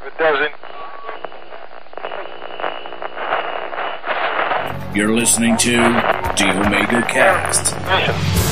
If it doesn't, You're listening to The Omega Cast.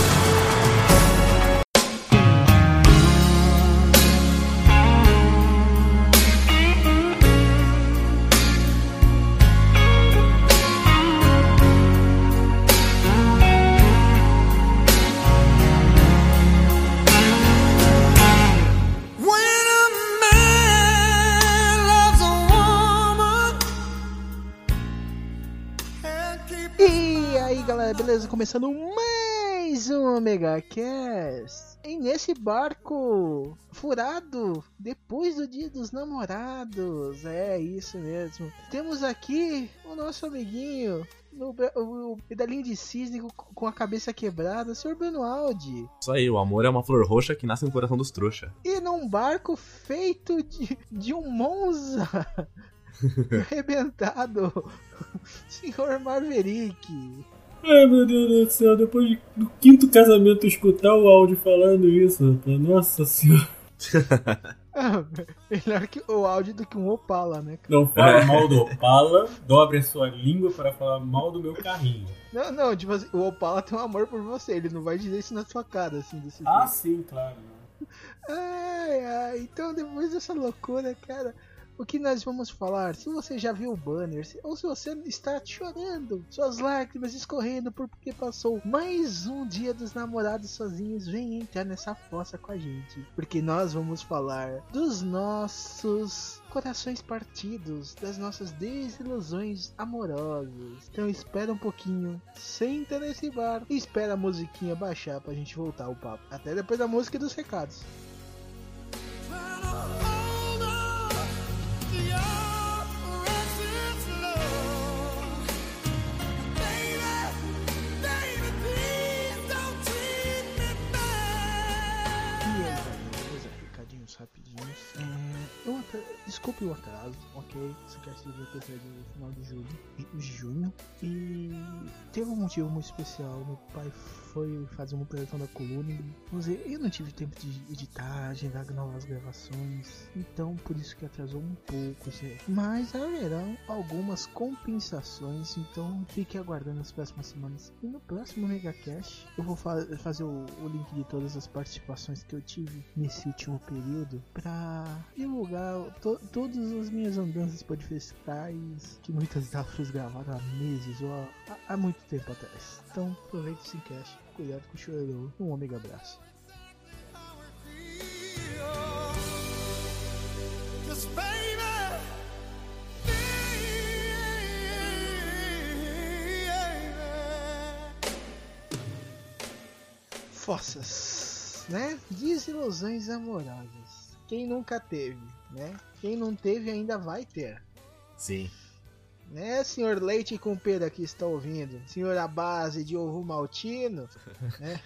Começando mais um Omega Cast. E nesse barco furado depois do dia dos namorados. É isso mesmo. Temos aqui o nosso amiguinho, o, o, o pedalinho de cisne com, a cabeça quebrada, o Sr. Bruno Aldi. Isso aí, o amor é uma flor roxa que nasce no coração dos trouxa. E num barco feito de, de um Monza arrebentado, Sr. Maverick. Ai meu Deus do céu, depois de- do quinto casamento escutar o áudio falando isso, rapaz, nossa senhora. Melhor que o áudio do que um Opala, né? Não fala mal do Opala, dobre a sua língua para falar mal do meu carrinho. Não, não, tipo assim, o Opala tem um amor por você, ele não vai dizer isso na sua cara, assim, desse Ah, jeito. sim, claro. Ai, ai, então depois dessa loucura, cara, o que nós vamos falar? Se você já viu o banner, ou se você está chorando, suas lágrimas escorrendo porque passou mais um dia dos namorados sozinhos, vem entrar nessa fossa com a gente. Porque nós vamos falar dos nossos corações partidos, das nossas desilusões amorosas. Então espera um pouquinho, senta nesse bar e espera a musiquinha baixar pra gente voltar ao papo. Até depois da música e dos recados. Desculpe o atraso, ok? Esse cast devia ter saído no final de julho, de junho. E teve um motivo muito especial. Meu pai foi fazer uma operação da coluna e eu não tive tempo de editar, agendar novas gravações. Então, por isso que atrasou um pouco. Mas haverão algumas compensações, então fique aguardando as próximas semanas. E no próximo MegaCast eu vou fa- fazer o, o link de todas as participações que eu tive nesse último período para divulgar to- todas as minhas andanças podcastais que muitas delas foram gravadas há meses ou há, há muito tempo atrás. Então aproveite esse cast, cuidado com o chororô, um ômega abraço. Fossas, né? Desilusões amorosas. Quem nunca teve, né? Quem não teve ainda vai ter. Sim. Né, senhor Leite com pera que está ouvindo? Senhor à base de ovo maltino? né?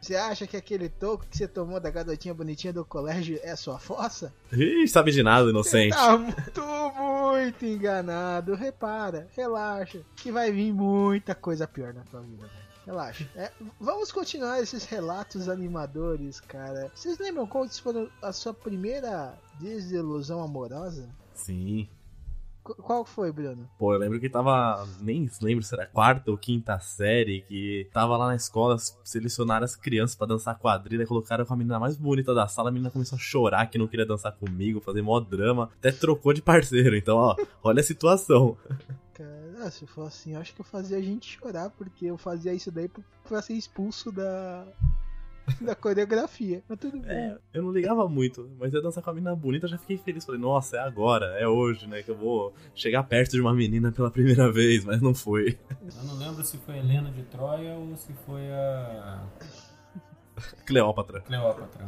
Você acha que aquele toco que você tomou da garotinha bonitinha do colégio é sua fossa? Ih, sabe de nada, inocente. Tá muito, muito enganado. Repara, relaxa, que vai vir muita coisa pior na tua vida, velho. Relaxa. É, vamos continuar esses relatos animadores, cara. Vocês lembram qual foi a sua primeira desilusão amorosa? Sim. Qu- Qual foi, Bruno? Pô, eu lembro que tava. Nem lembro se era quarta ou quinta série, que tava lá na escola, selecionaram as crianças pra dançar quadrilha, colocaram com a menina mais bonita da sala, a menina começou a chorar que não queria dançar comigo, fazer mó drama, até trocou de parceiro. Então, ó, olha a situação. Cara, se for assim, eu acho que eu fazia a gente chorar, porque eu fazia isso daí pra- pra ser expulso da, da coreografia. Mas tudo bem. É, eu não ligava muito, mas eu dançar com a menina bonita, eu já fiquei feliz. Falei, nossa, é agora, é hoje, né, que eu vou chegar perto de uma menina pela primeira vez, mas não foi. Eu não lembro se foi a Helena de Troia ou se foi a Cleópatra. Cleópatra.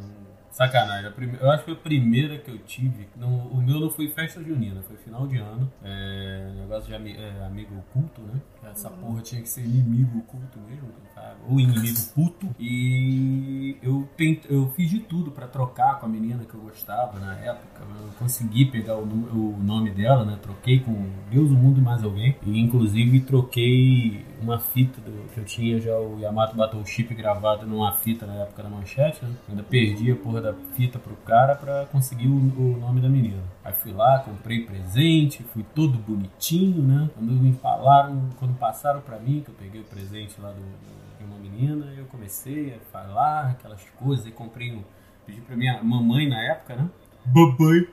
Sacanagem. prime- Eu acho que foi a primeira que eu tive. Não, o meu não foi festa junina, foi final de ano. É, negócio de ami- é, amigo oculto, né? Essa porra tinha que ser inimigo oculto mesmo, cara. ou inimigo puto. E eu, tent, eu fiz de tudo pra trocar com a menina que eu gostava na época. Eu consegui pegar o, o nome dela, né? Troquei com Deus, o mundo e mais alguém. E inclusive troquei uma fita do- que eu tinha já, o Yamato chip gravado numa fita na época da manchete, né? Ainda perdi a porra da fita pro cara pra conseguir o, o nome da menina. Aí fui lá, comprei presente, fui todo bonitinho, né? Quando me falaram, quando passaram pra mim, que eu peguei o presente lá do, do- de uma menina, eu comecei a falar aquelas coisas, e comprei um. Pedi pra minha mamãe na época, né? Babai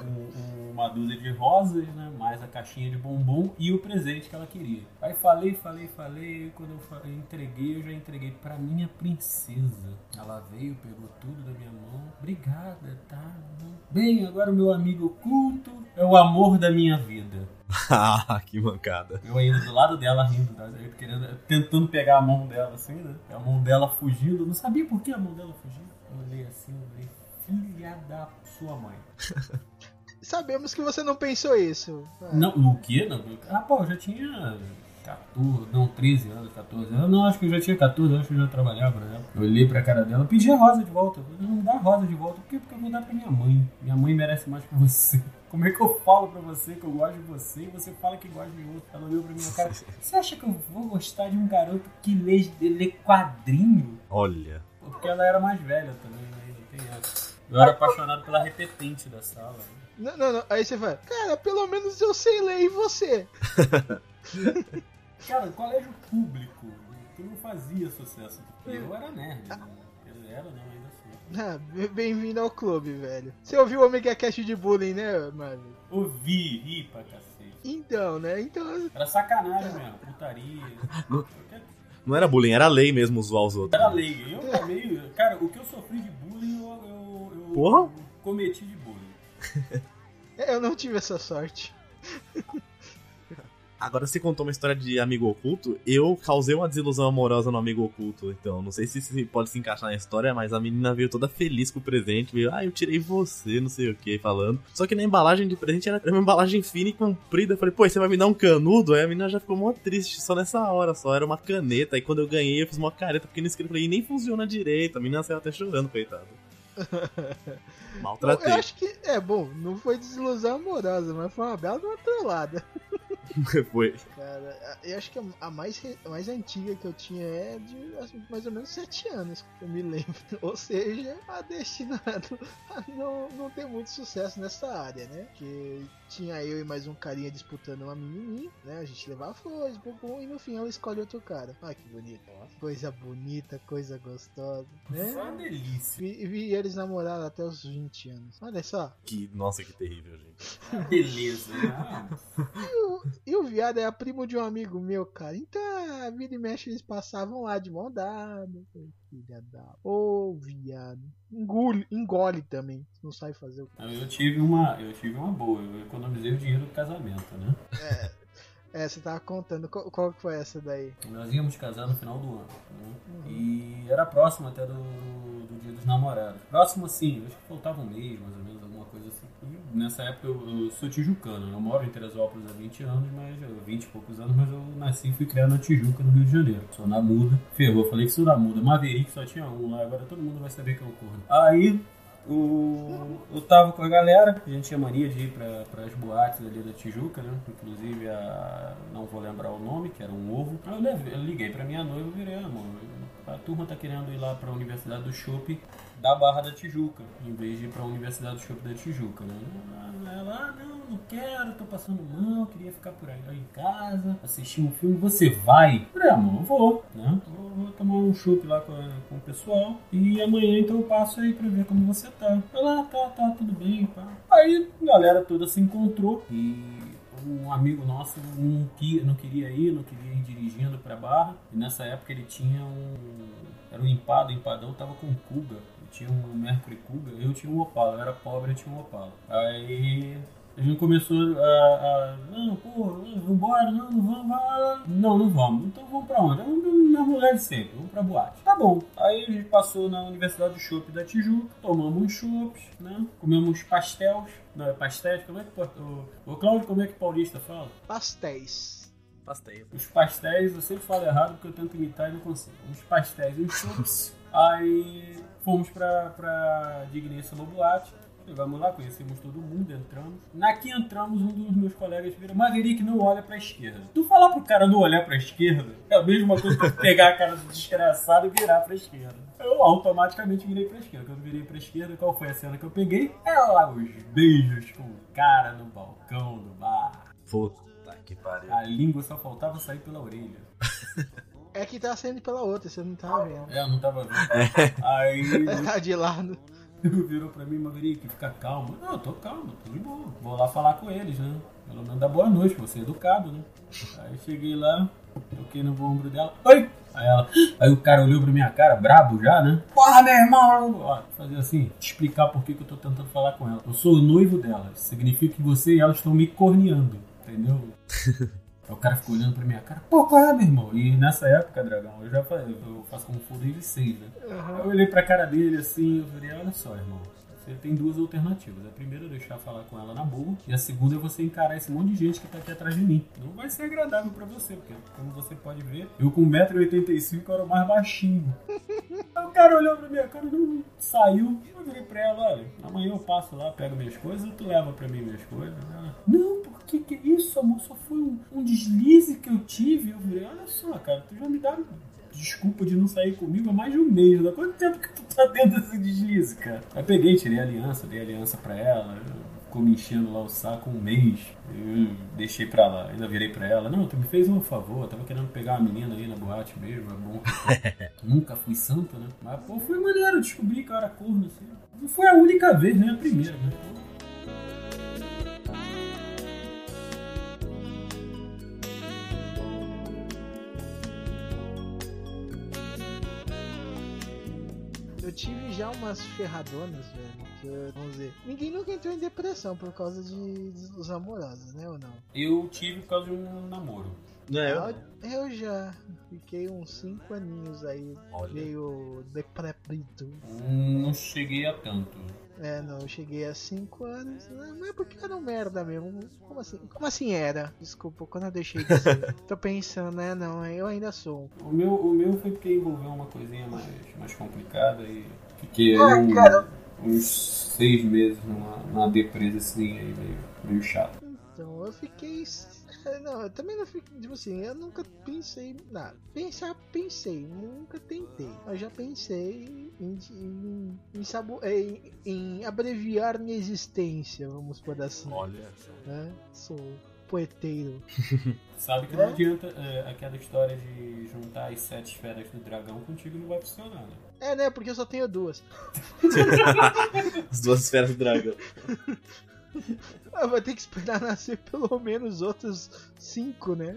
um- uma dúzia de rosas, né? Mais a caixinha de bombom e o presente que ela queria. Aí falei, falei, falei. Quando eu fa- eu entreguei, eu já entreguei pra minha princesa. Ela veio, pegou tudo da minha mão. Obrigada, tá? Bem, agora o meu amigo oculto é o amor da minha vida. ah, que mancada. Eu ainda do lado dela rindo, tá? Eu querendo, tentando pegar a mão dela assim, né? A mão dela fugindo. Eu não sabia por que a mão dela fugiu. Eu olhei assim, eu olhei, filha da sua mãe. Sabemos que você não pensou isso. Ah, Não, o quê? Não, ah, pô, eu já tinha 14, não, 13 anos, 14 anos. Não, acho que eu já tinha 14, acho que eu já trabalhava, né? Eu olhei pra cara dela, pedi a rosa de volta. Eu falei, Não, me dá a rosa de volta. Por quê? Porque eu vou dar pra minha mãe. Minha mãe merece mais que você. Como é que eu falo pra você que eu gosto de você e você fala que gosta de outro? Ela olhou pra minha cara. Você acha que eu vou gostar de um garoto que lê, lê quadrinho? Olha. Porque ela era mais velha também, né? Não tem essa. Eu era apaixonado pela repetente da sala. Não, não, não. Aí você vai, cara, pelo menos eu sei ler e você. Cara, colégio público, tu não fazia sucesso. Porque eu era nerd, né? Eu era, não, ainda sou. Ah, Bem-vindo ao clube, velho. Você ouviu o Omega Cast de bullying, né, Marvel? Ouvi, ri pra cacete. Então, né? Então. Era sacanagem mesmo, putaria. Não era bullying, era lei mesmo zoar os outros. Era lei. Eu também, cara, o que eu sofri de bullying, eu, eu, Porra. cometi de bullying. Eu não tive essa sorte. Agora você contou uma história de amigo oculto. Eu causei uma desilusão amorosa no amigo oculto. Então, não sei se se pode se encaixar na história, mas a menina veio toda feliz com o presente. Veio, ah, eu tirei você, não sei o que, falando. Só que na embalagem de presente era uma embalagem fina e comprida. Eu falei, pô, você vai me dar um canudo? Aí a menina já ficou mó triste, só nessa hora, só era uma caneta. Aí quando eu ganhei, eu fiz uma careta porque não escrevi. Falei, e nem funciona direito. A menina saiu até chorando, coitada. Eu Maltratei. acho que. É, bom, não foi desilusão amorosa, mas foi uma bela de uma trollada. Foi. Cara, eu acho que a- mais, a mais antiga que eu tinha é de assim, mais ou menos 7 anos, que eu me lembro. Ou seja, a destinado a não, não ter muito sucesso nessa área, né? Que tinha eu e mais um carinha disputando uma menininha, né? A gente levava flores, bom, e no fim ela escolhe outro cara. Ah, que bonito. Coisa bonita, coisa gostosa, Foi né? uma delícia. E, e vi eles namoraram até os 20 anos. Olha só. Que, nossa, que terrível, gente. Beleza. né? E o, e o viado é primo de um amigo meu, cara. Então, a vida e mexe, eles passavam lá de mão dada. Filha da. Ô, viado. Engole, engole também. Não sabe fazer o que. Eu tive uma, eu tive uma boa. Eu economizei o dinheiro do casamento, né? É, você tava contando. Qual, qual que foi essa daí? Nós íamos casar no final do ano. Né? E era próximo até do, do dia dos namorados. Próximo assim, acho que faltava um mês, mais ou menos, alguma coisa assim. E nessa época eu, eu sou tijucano, né? eu moro em Teresópolis há 20 anos, mas eu, 20 e poucos anos, mas eu nasci e fui criado na Tijuca, no Rio de Janeiro. Sou na muda. Ferrou, falei que sou na muda. Maverick só tinha um lá, agora todo mundo vai saber que é o corno. Aí o, eu tava com a galera, a gente tinha mania de ir pra, pras boates ali da Tijuca, né? Inclusive a. não vou lembrar o nome, que era um ovo. Eu, eu liguei pra minha noiva e virei, amor, a turma tá querendo ir lá pra Universidade do Chopp da Barra da Tijuca, em vez de ir pra Universidade do Chopp da Tijuca, né? Ela, ah, não, não quero, tô passando mal, queria ficar por aí, em casa, assistir um filme, você vai? Falei, amor, eu vou, né? Vou, vou tomar um chopp lá com, a- com o pessoal e amanhã então eu passo aí pra ver como você tá. Ela, ah, tá, tá, tudo bem, pá. Aí a galera toda se encontrou e um amigo nosso não, não queria ir, não queria ir dirigindo pra Barra. E nessa época ele tinha um. Era um empado, o empadão tava com Kuga. Tinha um Mercury Kuga, eu tinha um Opala. Eu era pobre, eu tinha um Opala. Aí. A gente começou a. a não, pô, vambora, não, não vamos, vai. Não, não vamos. Então vamos pra onde? Vamos na mulher de sempre, vamos pra boate. Tá bom. Aí a gente passou na Universidade do Chopp da Tijuca, tomamos uns chopps, né? Comemos pastéis. Não, é pastéis? Como é que. O, o Cláudio, como é que paulista fala? Pastéis. Pastéis. Os pastéis, eu sempre falo errado porque eu tento imitar e não consigo. Os pastéis e os chopps. Aí fomos pra, pra Digníssima Boate. Chegamos lá, conhecemos todo mundo, entramos. Na que entramos, um dos meus colegas vira, Maverick não olha pra esquerda. Tu falar pro cara não olhar pra esquerda, é a mesma coisa que tu pegar a cara do desgraçado e virar pra esquerda. Eu automaticamente virei pra esquerda. Quando eu virei pra esquerda, qual foi a cena que eu peguei? É lá os beijos com o cara no balcão do bar. Puta que pariu. A língua só faltava sair pela orelha. É que tá saindo pela outra, você não tá vendo. É, eu não tava vendo. Aí Tá de lado. virou pra mim, Maverick, fica calmo. Não, eu tô calmo, tô de boa. Vou lá falar com eles, né? Pelo menos dar boa noite, você é educado, né? Aí cheguei lá, toquei no ombro dela. Oi! Aí ela. Aí o cara olhou pra minha cara, brabo já, né? Porra, meu irmão! Ó, fazer assim, te explicar por que, que eu tô tentando falar com ela. Eu sou o noivo dela. Significa que você e ela estão me corneando, entendeu? Aí o cara ficou olhando pra minha cara, pô, qual é, meu irmão? E nessa época, Dragão, eu já falei, eu faço como for desde seis, né? Aí Eu olhei pra cara dele assim, eu falei, olha só, irmão. Você tem duas alternativas. A primeira é deixar falar com ela na boa. E a segunda é você encarar esse monte de gente que tá aqui atrás de mim. Não vai ser agradável pra você, porque como você pode ver, eu com 1,85m era o mais baixinho. O cara olhou pra minha cara, não saiu. Eu virei pra ela, olha, amanhã eu passo lá, pego minhas coisas, tu leva pra mim minhas coisas. Ela, não, por que que é isso, amor? Só foi um, um deslize que eu tive. Eu falei, olha só, cara, tu já me dá desculpa de não sair comigo há mais de um mês. Há quanto tempo que tu tá tendo esse deslize, cara? Aí peguei, tirei a aliança, dei a aliança pra ela. Ficou me enchendo lá o saco um mês. Eu deixei pra lá. Ainda virei pra ela. Não, tu me fez um favor. Eu tava querendo pegar uma menina aí na boate mesmo. É bom. Nunca fui santo, né? Mas, pô, foi maneiro. Descobri que eu era corno, assim. Não foi a única vez, nem a primeira, né? Tive já umas ferradonas, velho, que eu, vamos dizer, ninguém nunca entrou em depressão por causa de dos amorosos, né, ou não? Eu tive por causa de um namoro. Não é Eu, eu já fiquei uns 5 aninhos aí, Olha. meio deprimido. Hum, Não cheguei a tanto. É, não, eu cheguei a 5 anos, né, mas é porque era um merda mesmo. Como assim? Como assim era? Desculpa, quando eu deixei de ser. Tô pensando, né, não, eu ainda sou. O meu, o meu foi porque envolveu uma coisinha mais, mais complicada e fiquei Ah, aí um- uns seis meses numa, numa depressa assim, aí meio, meio chato. Então, eu fiquei. É, Não, eu também não fiquei. Tipo assim, eu nunca pensei nada. Pensar, pensei, nunca tentei. Eu já pensei em, em, em, sabo- em, em abreviar minha existência, vamos por assim. Olha só. Né? Sou poeteiro. Sabe que É? não adianta é, aquela história de juntar as sete esferas do dragão contigo não vai funcionar, né? É, né? Porque eu só tenho duas. As duas esferas do dragão. Ah, vai ter que esperar nascer pelo menos outros cinco, né?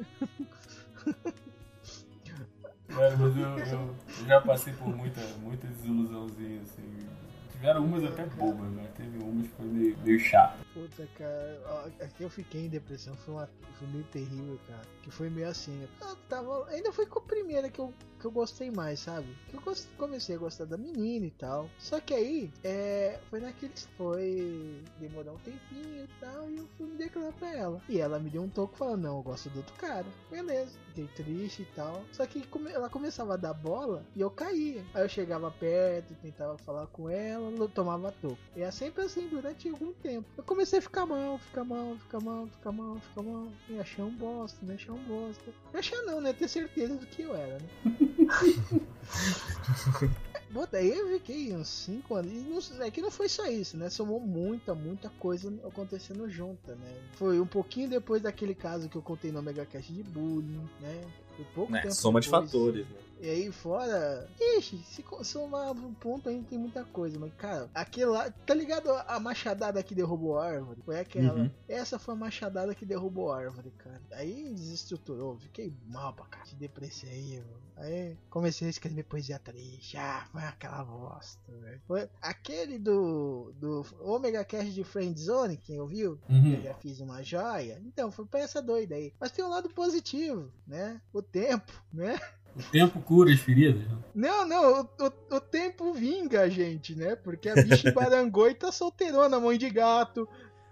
Cara, mas eu, eu já passei por muita, muita desilusãozinha, assim. Tiveram umas até bobas, mas teve umas que foi meio, meio chato. Puta, cara, aqui eu fiquei em depressão, foi, uma, foi meio terrível, cara. Que foi meio assim. Eu tava, ainda foi com a primeira que eu, que eu gostei mais, sabe? Que eu gost- comecei a gostar da menina e tal. Só que aí, é, foi naquele. Foi. Demorou um tempinho e tal, e eu fui me declarar pra ela. E ela me deu um toque falando: Não, eu gosto do outro cara. Beleza, fiquei triste e tal. Só que come- ela começava a dar bola e eu caía. Aí eu chegava perto, tentava falar com ela, eu tomava toco. E é sempre assim durante algum tempo. Eu comecei a ficar mal, ficar mal, ficar mal, ficar mal, ficar mal. Me achar um bosta, me achar um bosta. Me achar não, né? Ter certeza do que eu era, né? Bom, daí eu fiquei uns 5 anos. E não, é que não foi só isso, né? Somou muita, muita coisa acontecendo junta, né? Foi um pouquinho depois daquele caso que eu contei no Omega Cast de bullying, né? Foi pouco É, tempo soma de depois. fatores, né? E aí fora. Ixi, se somar um ponto ainda tem muita coisa, mas cara, aquele lá. Tá ligado a machadada que derrubou a árvore? Foi aquela. Uhum. Essa foi a machadada que derrubou a árvore, cara. Aí desestruturou, fiquei mal pra cá, de depressivo. Aí comecei a escrever poesia triste. Ah, foi aquela bosta, velho. Foi aquele do. do Omega Cast de Friendzone, quem ouviu? Uhum. Eu já fiz uma joia. Então, foi pra essa doida aí. Mas tem um lado positivo, né? O tempo, né? O tempo cura as feridas. né? Não, não, o, o- o tempo vinga a gente, né? Porque a bicha barangoi tá solteirona, mãe de gato,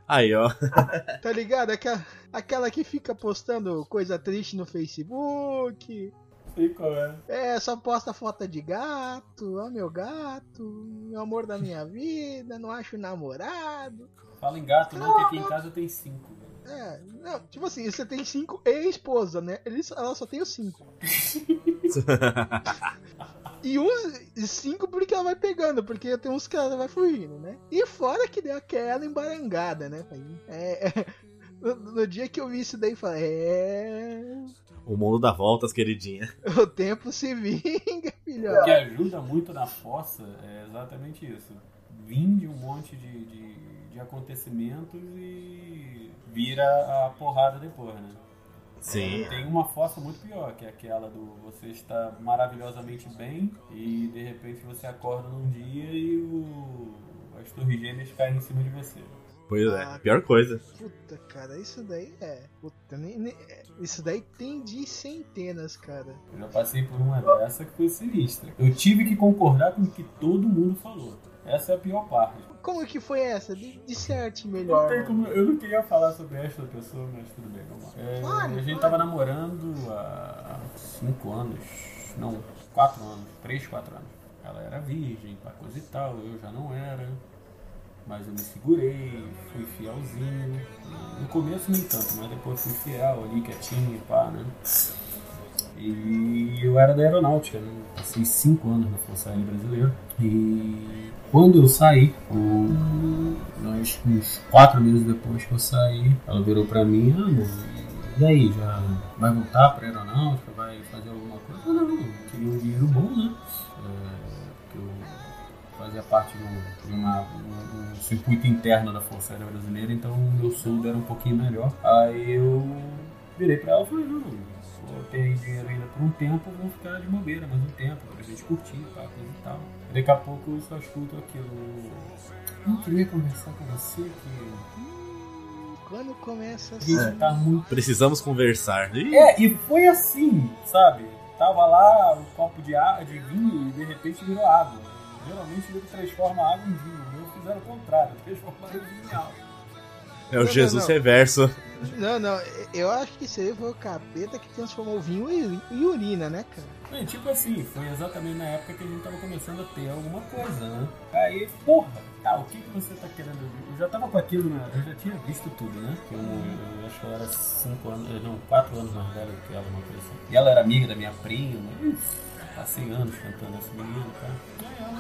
Aí, ó. tá ligado? Aquela, aquela que fica postando coisa triste no Facebook. Sei qual é. É, só posta foto de gato, ó meu gato, o amor da minha vida, não acho namorado. Fala em gato, não, que aqui em casa tem cinco. É, não, tipo assim, você tem cinco e esposa, né? Ele, só- ela só tem os cinco. E uns e cinco porque ela vai pegando, porque tem uns que ela vai fugindo, né? E fora que deu aquela embarangada, né? É, é, no, no dia que eu vi isso daí, eu falei, é. O mundo dá voltas, queridinha. O tempo se vinga, O que filhote. ajuda muito na fossa é exatamente isso. Vim de um monte de, de, de acontecimentos e vira a porrada depois, né? Sim. Tem uma fossa muito pior, que é aquela do você está maravilhosamente bem e de repente você acorda num dia e o, as torres gêmeas caem em cima de você. Pois Ah, é, pior coisa. Puta, cara, isso daí é. Puta, nem, nem- é, isso daí tem de centenas, cara. Eu já passei por uma dessa que foi sinistra. Eu tive que concordar com o que todo mundo falou. Essa é a pior parte. Como que foi essa? De, de certo Não melhor. tem como- eu não queria falar sobre esta pessoa, mas tudo bem, vamos lá. É, Fale, a gente fale. tava namorando há 5 anos, não, 4 anos, 3, 4 anos. Ela era virgem, pra coisa e tal, eu já não era. Mas eu me segurei, fui fielzinho. No começo nem tanto, mas depois fui fiel ali, quietinho, pá, né? E eu era da aeronáutica, né? Passei 5 anos na Força Aérea Brasileira. E quando eu saí, nós, uns 4 meses depois que eu saí, ela virou pra mim, ah, e aí, já vai voltar pra aeronáutica, vai fazer alguma coisa? Eu, não, eu queria um dinheiro bom, né? É, eu fazia parte um, de uma- um- um circuito interno da Força Aérea Brasileira, então o meu soldo era um pouquinho melhor. Aí eu virei pra ela e falei, não, vou ter dinheiro ainda por um tempo, vou ficar de bobeira mais um tempo, pra gente curtir, pá, coisa e tal. Daqui a pouco eu só escuto aquilo. Eu queria conversar com você que Quando começa a assim. gente tá muito Precisamos conversar. Ih, é, e foi assim, sabe? Tava lá um copo de, água, de vinho e de repente virou água. Geralmente ele transforma água em vinho. Eu fizeram o contrário, transformaram o vinho em água. É o Não, Jesus não. reverso. Não, não, eu acho que isso aí foi o capeta que transformou o vinho em urina, né, cara? Tipo assim, foi exatamente na época que a gente tava começando a ter alguma coisa, né? Aí, porra, tá, o que, que você tá querendo? Eu já tava com aquilo, né? Eu já tinha visto tudo, né? Eu, eu acho que ela era 5 anos, não, 4 anos mais velha do que ela, uma coisa assim. E ela era amiga da minha prima, uf, passei anos cantando essa menina, tá? Aí ela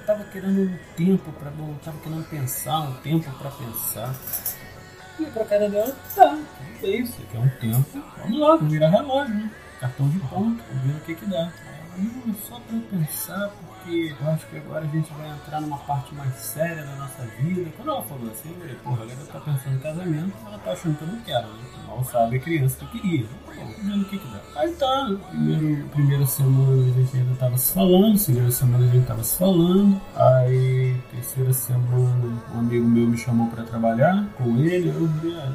eu tava querendo um tempo pra. Eu tava querendo pensar, um tempo pra pensar. E pra cara dela, tá, é isso, aqui é um tempo. Vamos lá, vamos virar relógio, né? Cartão de ponto, vamos ver o que que dá. Aí ela, não, só pra pensar, porque eu acho que agora a gente vai entrar numa parte mais séria da nossa vida. Quando ela falou assim, eu falei, porra, a galera tá pensando em casamento, ela tá achando que eu não quero, né? Mal sabe a criança que queria. Ver o que que dá. Aí tá, primeiro, primeira semana a gente ainda tava se falando, segunda semana a gente tava se falando, aí terceira semana um amigo meu me chamou pra trabalhar com ele, eu vi, ah,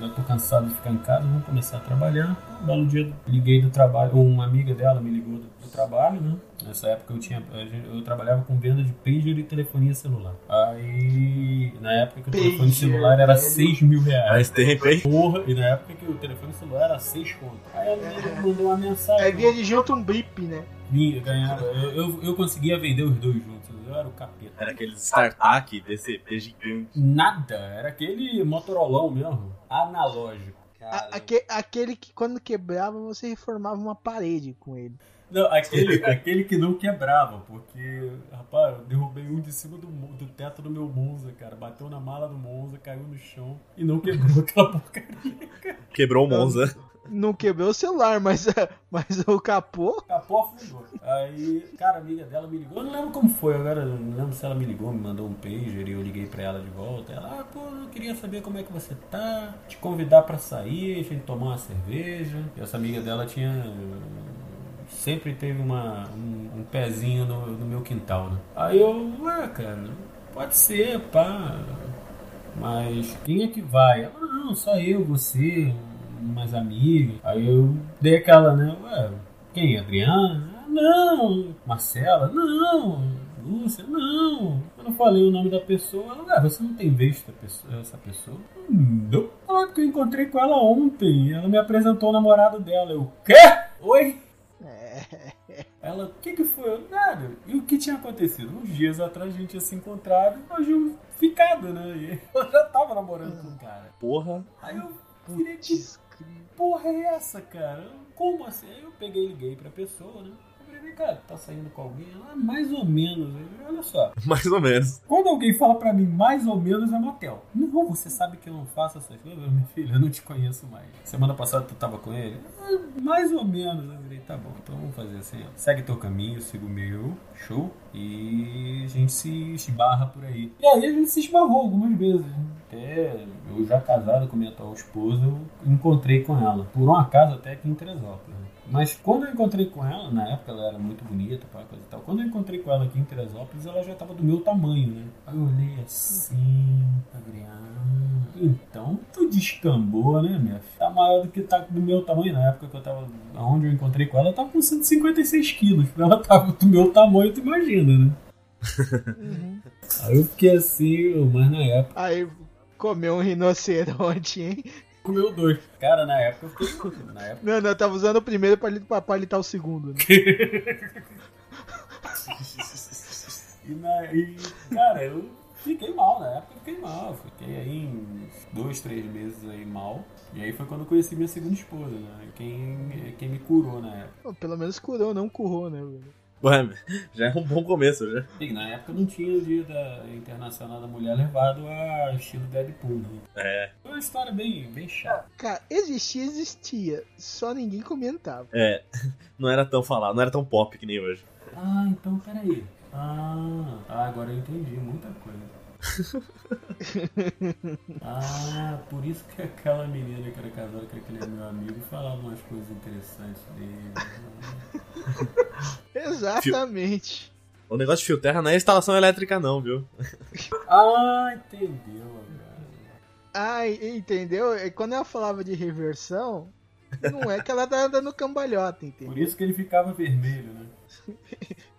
já tô cansado de ficar em casa, vamos começar a trabalhar. Um belo dia liguei do trabalho, uma amiga dela me ligou do trabalho, né? Nessa época eu tinha, a eu trabalhava com venda de pager e telefonia celular. Aí, na época que o telefone Pager, celular era velho. 6 mil reais. Faz tempo, hein? Porra, e na época que o telefone celular era 6 conto. Aí ela me mandou uma mensagem. Aí vinha de junto um blip, né? Vinha, ganhava. Eu, eu, eu conseguia vender os dois juntos. Eu era o capeta. Era aqueles startup, DCP gigante. Nada, era aquele Motorolão mesmo. Analógico. A- aque- aquele que quando quebrava você reformava uma parede com ele. Não, aquele, aquele que não quebrava, porque, rapaz, eu derrubei um de cima do, do teto do meu Monza, cara. Bateu na mala do Monza, caiu no chão e não quebrou aquela porcaria. Quebrou o Monza. Não quebrou o celular, mas, mas o capô. Capô afundou. Aí, cara, a amiga dela me ligou. Eu não lembro como foi, agora eu não lembro se ela me ligou, me mandou um pager e eu liguei pra ela de volta. Ela, ah, pô, eu queria saber como é que você tá, te convidar pra sair, a gente tomar uma cerveja. E essa amiga dela tinha. Sempre teve uma, um, um pezinho no, no meu quintal, né? Aí eu, ué, cara, pode ser, pá. Mas quem é que vai? Ela, não, só eu, você, umas amigas. Aí eu dei aquela, né? Ué, quem? Adriana? Ah, Não. Marcela? Não. Lúcia? Não. Eu não falei o nome da pessoa. Ela, ué, você não tem visto essa pessoa? Não. Ah, porque eu encontrei com ela ontem. Ela me apresentou o namorado dela. Eu, quê? Oi? Ela, o que que foi? Eu, Nada. E o que tinha acontecido? Uns dias atrás a gente tinha se encontrado e nós tínhamos ficado, né? E eu já tava namorando com o cara. Porra. Aí eu virei que Putz, porra é essa, cara? Como assim? Aí eu peguei e liguei pra pessoa, né? Cara, tá saindo com alguém? Ela, mais ou menos. Eu Olha só, Mais ou menos. quando alguém fala pra mim mais ou menos é motel. Não, você sabe que eu não faço essas coisas? Minha filha, eu não te conheço mais. Semana passada tu tava com ele? "Ah, mais ou menos. Eu falei, tá bom, então vamos fazer assim. ó. Segue teu caminho, siga o meu, show. E a gente se esbarra por aí. E aí a gente se esbarrou algumas vezes. Até eu já casado com minha atual esposa, eu encontrei com ela. Por um acaso até aqui em Teresópolis. Mas quando eu encontrei com ela, na época ela era muito bonita, pá, coisa e tal. Quando eu encontrei com ela aqui em Teresópolis, ela já tava do meu tamanho, né? Aí eu olhei assim, falei, ah, então tu descambou, né, minha filha? Tá maior do que tá do meu tamanho. Na época que eu tava, onde eu encontrei com ela, ela tava com 156 quilos. Ela tava do meu tamanho, tu imagina, né? Uhum. Aí eu fiquei assim, mas na época Aí comeu um rinoceronte, hein? Comeu dois. Cara, na época eu fiquei. Na época Não, não, eu tava usando o primeiro pra, li- pra palitar o segundo. Né? E, na, e, cara, eu fiquei mal na época, eu fiquei mal. Fiquei aí uns dois, três meses aí mal. E aí foi quando eu conheci minha segunda esposa, né? Quem, quem me curou na época. Pelo menos curou, não currou, né? velho? Ué, já é um bom começo, já. E na época não tinha o dia da Internacional da Mulher levado a estilo Deadpool, né? É. Foi uma história bem, bem chata. Cara, existia, existia. Só ninguém comentava. É. Não era tão falado, não era tão pop que nem hoje. Ah, então peraí. Ah, ah, agora eu entendi muita coisa. ah, por isso que aquela menina que era casada com aquele meu amigo falava umas coisas interessantes dele. Exatamente. O negócio de fio terra não é instalação elétrica, não, viu? Ah, entendeu agora. Ai, entendeu? E Quando ela falava de reversão, não é que ela tá dando cambalhota, Por entendeu? isso que ele ficava vermelho, né?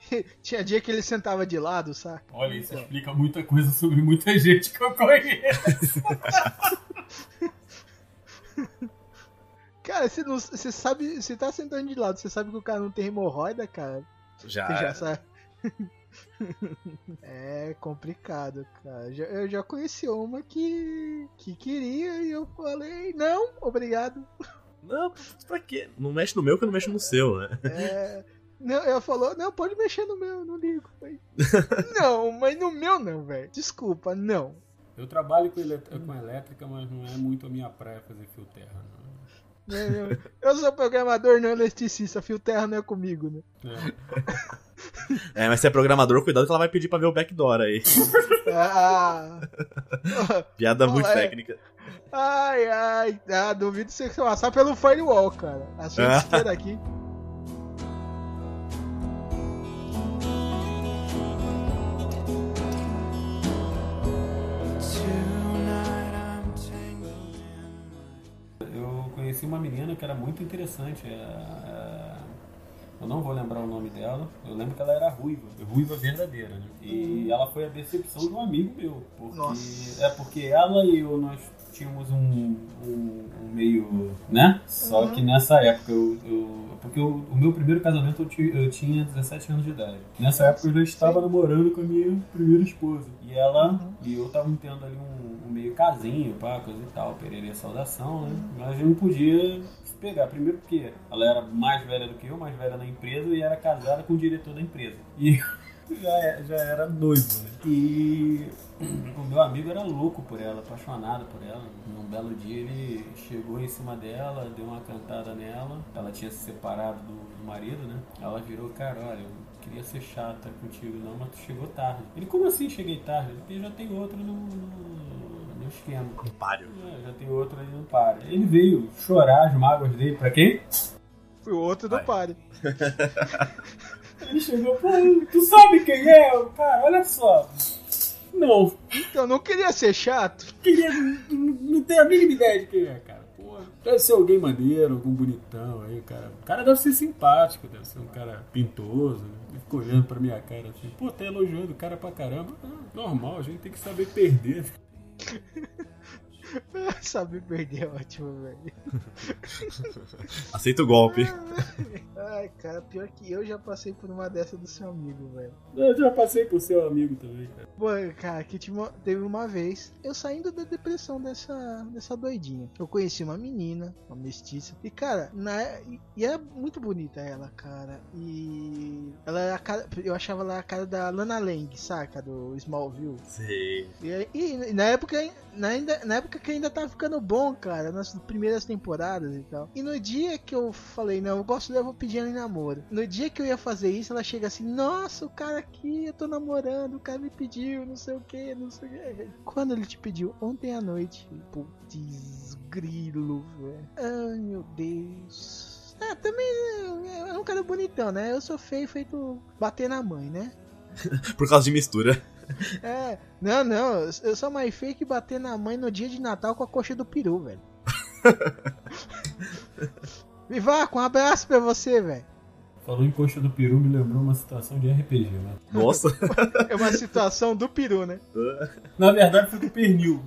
Tinha dia que ele sentava de lado, saca? Olha, isso explica muita coisa sobre muita gente que eu conheço. Cara, você, não, você sabe, você tá sentando de lado, você sabe que o cara não tem hemorroida, cara. Já. Você já sabe. É complicado, cara. Eu já conheci uma que, que queria e eu falei, não, obrigado. Não, pra quê? Não mexe no meu que eu não mexo no seu, né? É, não, ela falou, não, pode mexer no meu, não ligo. Não, mas no meu não, velho. Desculpa, não. Eu trabalho com, com elétrica, mas não é muito a minha praia fazer fio terra, não. Eu, eu sou programador, não eletricista, fio terra não é comigo, né? É. É, mas se é programador, cuidado que ela vai pedir pra ver o backdoor aí. Ah, Piada muito Olha, técnica. ai, ai, ah, duvido você passar pelo firewall, cara. A sua Ah. aqui. Uma menina que era muito interessante. é, é, Eu não vou lembrar o nome dela. Eu lembro que ela era ruiva, ruiva verdadeira, né? E ela foi a decepção de um amigo meu. Porque, Nossa. É porque ela e eu, nós tínhamos um, um- um meio, né? Só que nessa época eu... eu- porque o, o meu primeiro casamento eu, ti- eu tinha 17 anos de idade. Nessa época eu já estava namorando com a minha primeira esposa. E ela e eu estavam tendo ali um, um meio casinho, pá, coisa e tal, pereira saudação, né? Mas a gente não podia se pegar. Primeiro porque ela era mais velha do que eu, mais velha na empresa, e era casada com o diretor da empresa. E já, é- já era noivo, né? E o meu amigo era louco por ela, apaixonado por ela. Num belo dia ele chegou em cima dela, deu uma cantada nela. Ela tinha se separado do, do marido, né? Ela virou, cara, olha, eu queria ser chata contigo não, mas tu chegou tarde. Ele, como assim cheguei tarde? Porque já tem outro no, no, no esquema. Um páreo. É, já tem outro ali no par. Ele veio chorar as mágoas dele pra quem? Fui o outro do páreo. Ele chegou, pô, tu sabe quem é? Eu, Cara, olha só. Não, Então, não queria ser chato. queria. Não, não tenho a mínima ideia de quem é, cara. Pô, deve ser alguém maneiro, algum bonitão aí, cara. O cara deve ser simpático, deve ser um cara pintoso, né? Ficou olhando pra minha cara assim, pô, tá elogiando o cara pra caramba. Ah, normal, a gente tem que saber perder. Saber perder é ótimo, velho. Aceita o golpe. Ai, cara, pior que eu já passei por uma dessa do seu amigo, velho. Eu já passei por seu amigo também, cara. Pô, cara, que teve uma vez, eu saindo da depressão dessa, dessa doidinha. Eu conheci uma menina, uma mestiça. E, cara, na, e- e era muito bonita ela, cara. E ela era a cara, eu achava ela a cara da Lana Lang, saca? Do Smallville. Sei. E, e na época, na, ainda, na época que ainda tava ficando bom, cara, nas primeiras temporadas e tal. E no dia que eu falei, não, eu gosto dela, vou pedir ela em namoro. No dia que eu ia fazer isso, ela chega assim, nossa, o cara aqui, eu tô namorando, o cara me pediu, não sei o que, não sei o que. Quando ele te pediu? Ontem à noite. Putz, grilo, velho. Ai, meu Deus. É, também é um cara bonitão, né? Eu sou feio, feito bater na mãe, né? Por causa de mistura. É, não, não, eu sou mais feio que bater na mãe no dia de Natal com a coxa do peru, velho. Vivaco, um abraço pra você, velho. Falou em coxa do peru, me lembrou uma situação de RPG, né? Nossa. É uma situação do peru, né? Na verdade foi do pernil.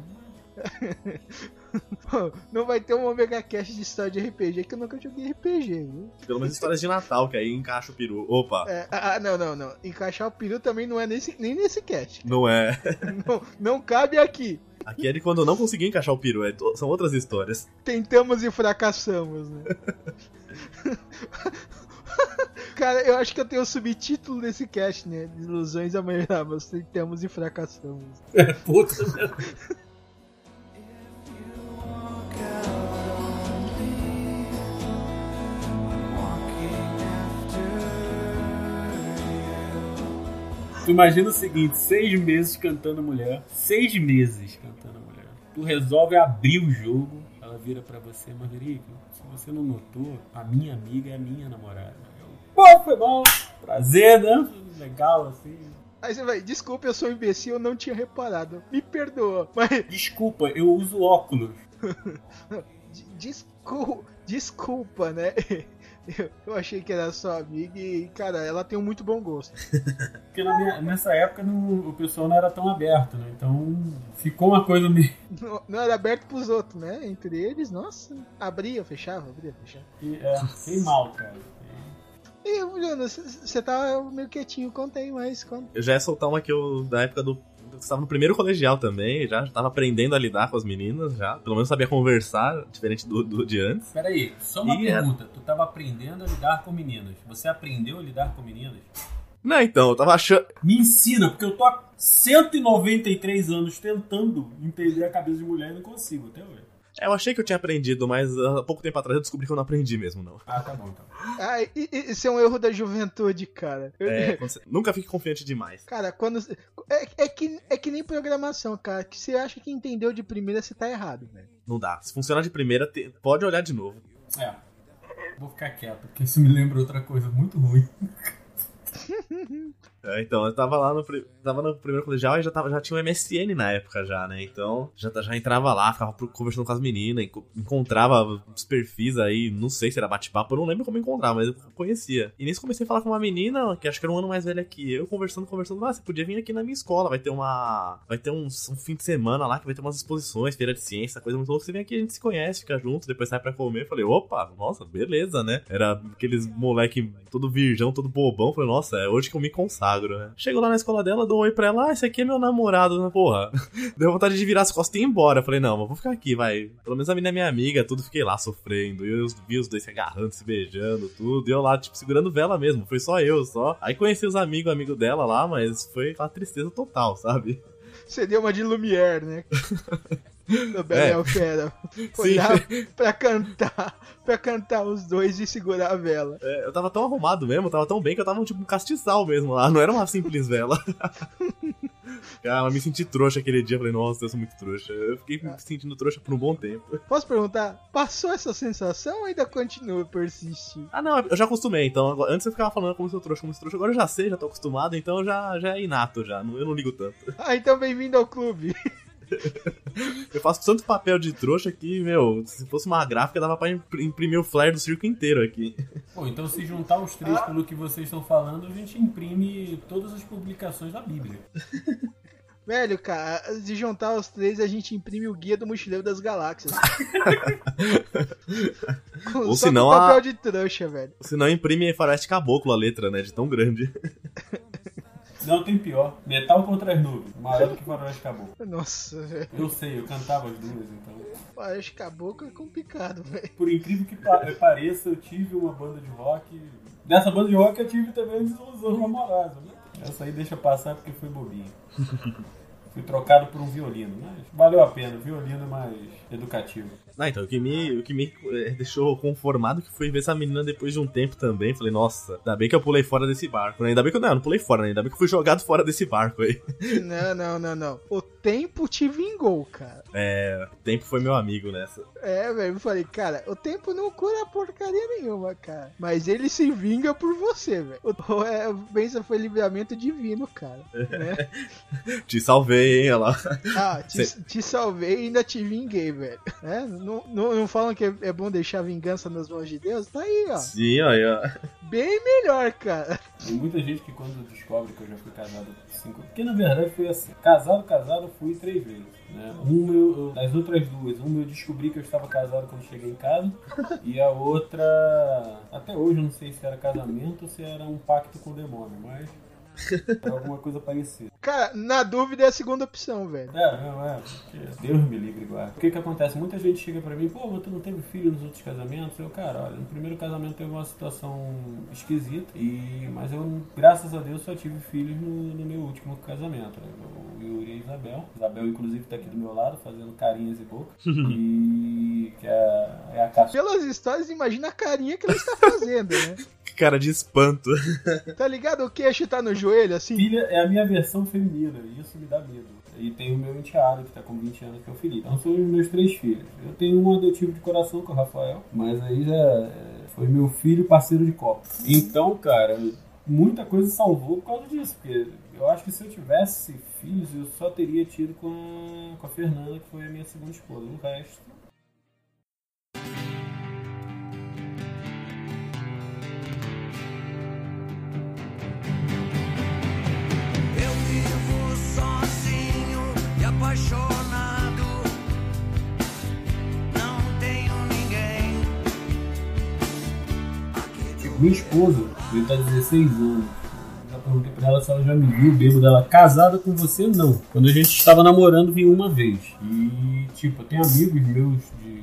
Não vai ter um Omega Cast de história de RPG que eu nunca joguei RPG, viu? Pelo menos histórias de Natal, que aí encaixa o peru. Opa. É, ah, não, não, não. Encaixar o peru também não é nesse, nem nesse cast. Não é. Não, não cabe aqui. Aqui é de quando eu não consegui encaixar o peru. é são outras histórias. Tentamos e fracassamos, né? Cara, eu acho que eu tenho o subtítulo desse cast, né? Ilusões amanhãs, tentamos e fracassamos. É, puta merda. Tu imagina o seguinte, seis meses cantando mulher, seis meses cantando mulher. Tu resolve abrir o jogo, ela vira pra você, Marguerite, se você não notou, a minha amiga é a minha namorada. Eu, Pô, foi bom, prazer, né? Legal, assim. Aí você vai, desculpa, eu sou um imbecil, eu não tinha reparado. Me perdoa. Mas, Desculpa, eu uso óculos. de- desculpa, desculpa, né? Eu, eu achei que era sua amiga e, cara, ela tem um muito bom gosto. Porque na minha- nessa época não- o pessoal não era tão aberto, né? Então ficou uma coisa meio. Não, não era aberto pros outros, né? Entre eles, nossa, abria, fechava, abria, fechava. É, fiquei mal, cara. E, Bruno, você tá meio quietinho, conta aí mais. Conta. Eu já ia soltar uma que eu, da época do. Estava no primeiro colegial também, já estava aprendendo a lidar com as meninas, já. Pelo menos sabia conversar, diferente do, do de antes. Peraí, só uma E é- pergunta. Tu tava aprendendo a lidar com meninas. Você aprendeu a lidar com meninas? Não, então, eu tava achando. Me ensina, porque eu tô há 193 anos tentando entender a cabeça de mulher e não consigo até hoje. É, Eu achei que eu tinha aprendido, mas há pouco tempo atrás eu descobri que eu não aprendi mesmo, não. Ah, tá bom, então. Ah, e- e- isso é um erro da juventude, cara. É, você- nunca fique confiante demais. Cara, quando. É, é que, é que nem programação, cara. Que você acha que entendeu de primeira, você tá errado, velho. Não dá. Se funcionar de primeira, te- pode olhar de novo. É. Vou ficar quieto, porque isso me lembra outra coisa muito ruim. É, então, eu tava lá no, tava no primeiro colegial e já, tava, já tinha o MSN na época já, né? Então, já, já entrava lá, ficava conversando com as meninas, enco- encontrava os perfis aí, não sei se era bate-papo, eu não lembro como encontrar, mas eu conhecia. E nisso comecei a falar com uma menina, que acho que era um ano mais velha que eu, conversando, conversando, ah, você podia vir aqui na minha escola, vai ter uma... vai ter uns, um fim de semana lá, que vai ter umas exposições, feira de ciência, coisa muito louca, você vem aqui, a gente se conhece, fica junto, depois sai pra comer. Eu falei, opa, nossa, beleza, né? Era aqueles moleque todo virgão, todo bobão, falei, nossa, é hoje que eu me consagro, né? Chego lá na escola dela, dou um oi pra ela, ah, esse aqui é meu namorado, né, porra? Deu vontade de virar as costas e ir embora. Falei, não, mas vou ficar aqui, vai. Pelo menos a menina é minha amiga, tudo fiquei lá sofrendo. E eu vi os dois se agarrando, se beijando, tudo. E eu lá, tipo, segurando vela mesmo. Foi só eu, só. Aí conheci os amigos, amigo dela lá, mas foi aquela tristeza total, sabe? Você deu uma de Lumière, né? Do Bela É. Fera. Sim. Olhar pra cantar, pra cantar os dois e segurar a vela. É, eu tava tão arrumado mesmo, tava tão bem que eu tava tipo um castiçal mesmo lá, não era uma simples vela. Cara, eu me senti trouxa aquele dia, falei, nossa, eu sou muito trouxa. Eu fiquei me sentindo trouxa por um bom tempo. Posso perguntar, passou essa sensação ou ainda continua a persistir? Ah, não, eu já acostumei, então. Antes eu ficava falando como se eu trouxa, como se eu trouxa. Agora eu já sei, já tô acostumado, então já, já é inato já. Eu não ligo tanto. Ah, então bem-vindo ao clube. Eu faço tanto papel de trouxa que, meu, se fosse uma gráfica, dava pra impr- imprimir o flyer do circo inteiro aqui. Pô, então se juntar os três pelo que vocês estão falando, a gente imprime todas as publicações da Bíblia. Velho, cara, de juntar os três, a gente imprime o guia do mochileiro das galáxias. Com- Ou só senão com a- papel de trouxa, velho. Se não imprime Faroeste Caboclo a letra, né? De tão grande. Não, tem pior. Metal contra as nuvens. Maior do que Faroeste Caboclo. Nossa, velho. Eu sei, eu cantava as duas, então. Parece caboclo é complicado, velho. Por incrível que pa- pareça, eu tive uma banda de rock. Nessa banda de rock eu tive também desilusão amorosa. Né? Essa aí deixa passar porque foi bobinha. Fui trocado por um violino, mas valeu a pena. Violino é mais educativo. Ah, então, o que me, o que me eh, deixou conformado que foi ver essa menina depois de um tempo também. Falei, nossa, ainda bem que eu pulei fora desse barco. né? Ainda bem que eu não, eu não pulei fora, né? Ainda bem que eu fui jogado fora desse barco aí. Não, não, não, não. O tempo te vingou, cara. É, o tempo foi meu amigo nessa. É, velho, eu falei, cara, o tempo não cura porcaria nenhuma, cara. Mas ele se vinga por você, velho. O é, pensa foi livramento divino, cara. né? Te salvei, hein, olha lá. Ah, te, te salvei e ainda te vinguei, velho. É, não, não, não falam que é, é bom deixar a vingança nas mãos de Deus? Tá aí, ó. Sim, aí, ó. Bem melhor, cara. Tem muita gente que quando descobre que eu já fui casado cinco Porque na verdade foi assim: casado, casado, eu fui três vezes. Né? Uma eu, das outras duas, uma eu descobri que eu estava casado quando cheguei em casa, e a outra, até hoje eu não sei se era casamento ou se era um pacto com o demônio, mas alguma coisa parecida. Cara, na dúvida é a segunda opção, velho. É, não, é. porque Deus me livre, guarda. O que que acontece? Muita gente chega pra mim, pô, mas tu não teve filho nos outros casamentos? Eu, cara, olha, no primeiro casamento teve uma situação esquisita, e, mas eu, graças a Deus, só tive filhos no, no meu último casamento, né? O Yuri e a Isabel. Isabel, inclusive, tá aqui do meu lado, fazendo carinhas e boca. e que é, é a caçula. Pelas histórias, imagina a carinha que ela está fazendo, né? Cara de espanto. Tá ligado? O queixo tá no joelho, assim. Filha é a minha versão feminina, e isso me dá medo. E tem o meu enteado, que tá com 20 anos, que é o Felipe. Então são os meus três filhos. Eu tenho um adotivo de coração, que é o Rafael, mas aí já é, foi meu filho parceiro de copa. Então, cara, muita coisa salvou por causa disso, porque eu acho que se eu tivesse filhos, eu só teria tido com com a Fernanda, que foi a minha segunda esposa. O resto. Minha esposa, ele tá 16 anos. Eu Já perguntei pra ela se ela já me viu bêbado dela. Casada com você, não. Quando a gente estava namorando, vi uma vez. E, tipo, tenho amigos meus de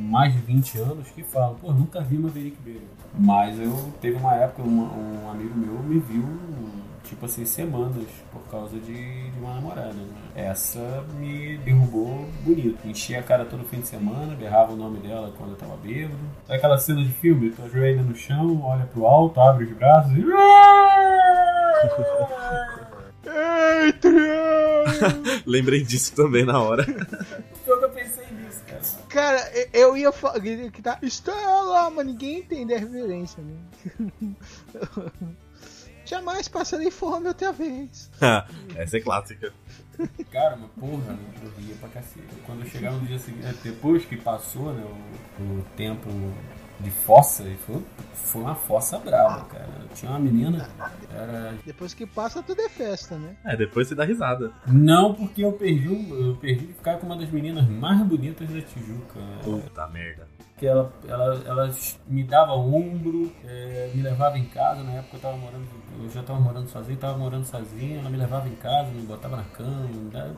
mais de 20 anos que falam, pô, nunca vi Maverick bêbado. Mas eu, teve uma época, um, um amigo meu me viu, tipo assim, semanas por causa de, de uma namorada. Né? Essa me derrubou bonito. Enchia a cara todo fim de semana, berrava o nome dela quando eu tava bêbado. Sabe aquela cena de filme? Tu ajoelha no chão, olha pro alto, abre os braços e. Ei, Triângulo! Lembrei disso também na hora. cara. Cara, eu- ia falar que tá Estela, mas ninguém entende a reverência, né? Jamais passarei fome outra vez. Essa é clássica. Cara, mas porra, eu ria pra cacete. Quando eu chegava no dia seguinte, depois que passou né, o, o tempo de fossa, e foi, foi uma fossa brava, cara. Tinha uma menina, era. Depois que passa, tudo é festa, né? É, depois você dá risada. Não, porque eu perdi, um- eu perdi de ficar com uma das meninas mais bonitas da Tijuca. Puta merda. que ela, ela, ela me dava ombro, é, me levava em casa, na época eu tava morando, eu já tava morando sozinho, tava morando sozinho, ela me levava em casa, me botava na cama, me, dava-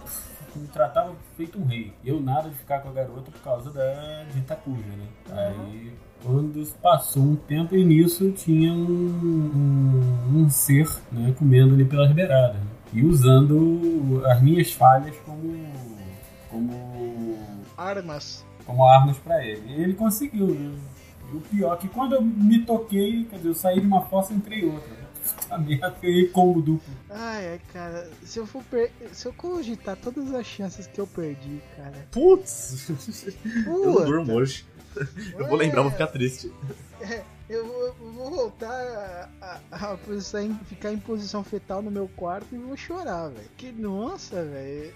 me tratava feito um rei. Eu nada de ficar com a garota por causa da de Itacuja, né? Aí quando passou um tempo e nisso tinha um, um, um ser né, comendo ali pelas beiradas né? e usando as minhas falhas como como Armas. como armas pra ele. E ele conseguiu, né? E o pior é que quando eu me toquei, quer dizer, eu saí de uma fossa e entrei em outra. A merda, ganhei combo duplo. Ai, ai, cara, se eu for per... se eu cogitar todas as chances que eu perdi, cara. Putz! Eu não durmo hoje. Eu vou lembrar, vou ficar triste. Eu vou, vou voltar a, a- a em- ficar em posição fetal no meu quarto e vou chorar, velho. Que nossa, velho.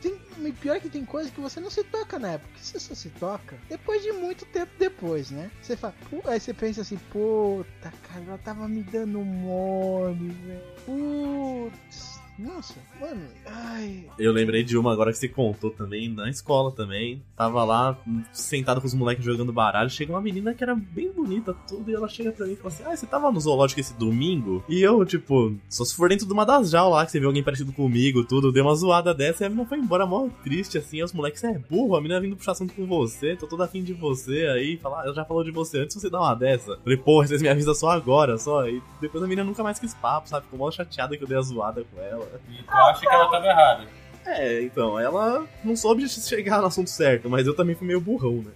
Pior que tem coisa que você não se toca na época. Você só se toca depois de muito tempo depois, né? Você fala, aí você pensa assim, puta, cara, ela tava me dando mole, velho. Putz. Nossa, mano, ai. Eu lembrei de uma agora que você contou também, na escola também. Tava lá, sentado com os moleques jogando baralho. Chega uma menina que era bem bonita, tudo, e ela chega pra mim e fala assim: Ah, você tava no zoológico esse domingo? E eu, tipo, só se for dentro de uma das jaulas lá, que você viu alguém parecido comigo, tudo, deu uma zoada dessa, e a menina foi embora mó triste, assim. Os moleques, você é burro, a menina vindo puxar assunto com você, tô toda afim de você aí, falar, ela já falou de você antes você dar uma dessa. Falei, porra, vocês me avisam só agora, só. E depois a menina nunca mais quis papo, sabe? Ficou mó chateada que eu dei a zoada com ela. E tu acha que ela tava errada. É, então, ela não soube chegar no assunto certo, mas eu também fui meio burrão, né?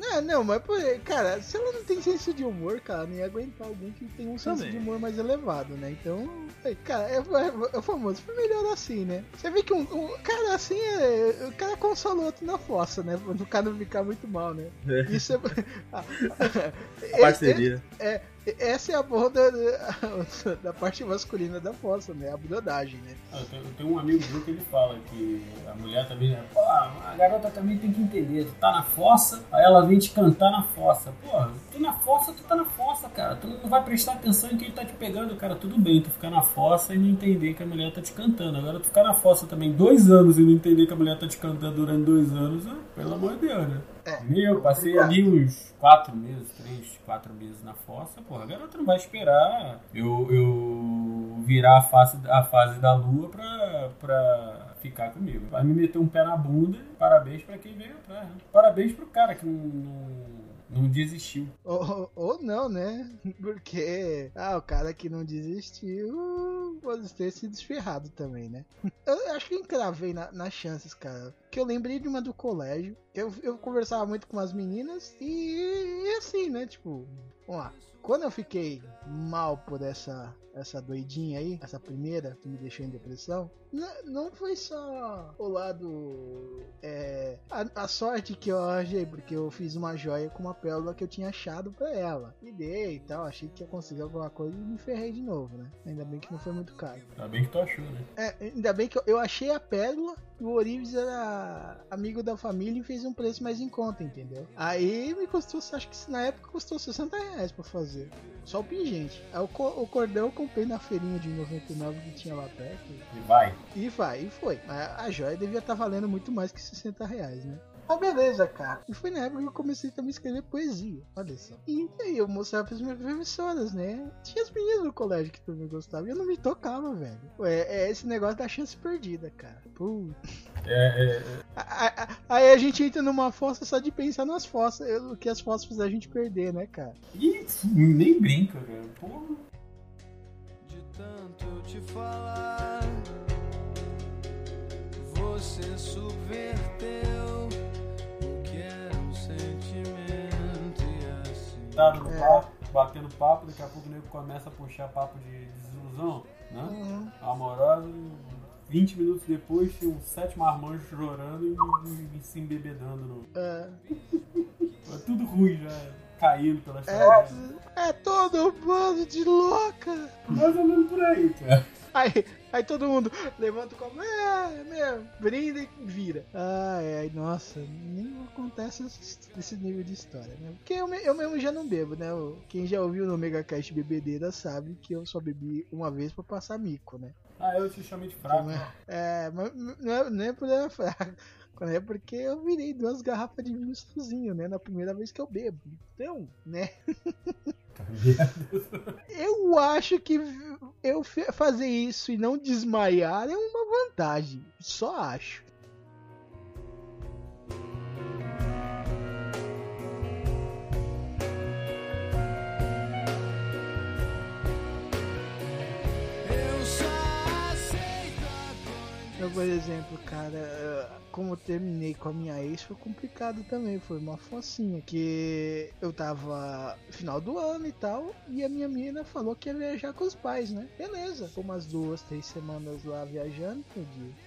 Não, não, mas, cara, se ela não tem senso de humor, cara, não ia aguentar alguém que tem um senso Também. de humor mais elevado, né? Então, é, cara, é, é, é o famoso, foi melhor assim, né? Você vê que um, um cara assim, é, o cara consola o outro na fossa, né? Pra o cara não ficar muito mal, né? É. Isso é. Ah, Parceria. É, essa é a boa da, da, parte masculina da fossa, né? A brodagem, né? Ah, Eu tenho, eu tenho um amigo meu que ele fala que a mulher também, né? A garota também tem que entender. Tu tá na fossa, aí ela vem te cantar na fossa. Porra, tu na fossa, tu tá na fossa, cara. Tu não vai prestar atenção em quem tá te pegando, cara. Tudo bem, tu ficar na fossa e não entender que a mulher tá te cantando. Agora tu ficar na fossa também dois anos e não entender que a mulher tá te cantando durante dois anos, ah, pelo amor de Deus, né? É. Meu, passei ali uns quatro meses, três, quatro meses na fossa, porra, a garota não vai esperar eu, eu virar a, face, a fase da lua pra, pra ficar comigo. Vai me meter um pé na bunda, parabéns pra quem veio atrás. Né? Parabéns pro cara que não, não, não desistiu. Ou, ou não, né? Porque, ah, o cara que não desistiu pode ter sido ferrado também, né? Eu acho que encravei na- nas chances, cara. Que eu lembrei de uma do colégio. Eu, eu conversava muito com as meninas e, e assim, né? Tipo, vamos lá. Quando eu fiquei mal por essa essa doidinha aí, essa primeira que me deixou em depressão, não foi só o lado é, a, a sorte que eu arranjei, porque eu fiz uma joia com uma pérola que eu tinha achado pra ela. Me dei e tal, achei que ia conseguir alguma coisa e me ferrei de novo, né? Ainda bem que não foi muito caro. Ainda bem que tu achou, né? É, ainda bem que eu, eu achei a pérola e o Orives era amigo da família e fez um preço mais em conta, entendeu? Aí me custou, acho que na época custou 60 reais pra fazer. Só o pingente. Aí o, o cordão eu comprei na feirinha de 99 que tinha lá perto. E vai. E vai, e foi. Mas a joia devia estar valendo muito mais que 60 reais, né? Ah, beleza, cara. E foi na época que eu comecei também a escrever poesia. Olha só. E aí eu mostrava pras minhas professoras, né? Tinha as meninas no colégio que também gostavam. E eu não me tocava, velho. É, é esse negócio da chance perdida, cara. Putz. É, é, A- a- Aí a gente entra numa fossa só de pensar nas fossas. O que as fossas fizeram a gente perder, né, cara? Ih, nem brinca, cara. Porra. De tanto eu te falar, você subverteu o que era um sentimento e assim. Tá no É. papo, batendo papo, daqui a pouco o nego começa a puxar papo de desilusão, né? Uhum. Amorosa. 20 minutos depois, tinha uns sete marmanjos chorando e, e- e se embebedando. No... É, É tudo ruim já, caindo pela é, é todo um bando de louca. Mais ou menos por aí, cara. Aí, aí todo mundo levanta o copo, é, meu, brinda e vira. Ai, ai, nossa, nem acontece esse, nível de história, né? Porque eu, eu mesmo já não bebo, né? Quem já ouviu no Megacast Bebedeira sabe que eu só bebi uma vez pra passar mico, né? Ah, eu te chamei de fraco. É, é, mas não é, não é por eu fraco. É porque eu virei duas garrafas de vinho sozinho, né? Na primeira vez que eu bebo. Então, né? Eu acho que eu fazer isso e não desmaiar é uma vantagem. Só acho. Eu, por exemplo, cara, como eu terminei com a minha ex foi complicado também. Foi uma focinha. Que eu tava final do ano e tal. E a minha menina falou que ia viajar com os pais, né? Beleza. Foi umas duas, três semanas lá viajando.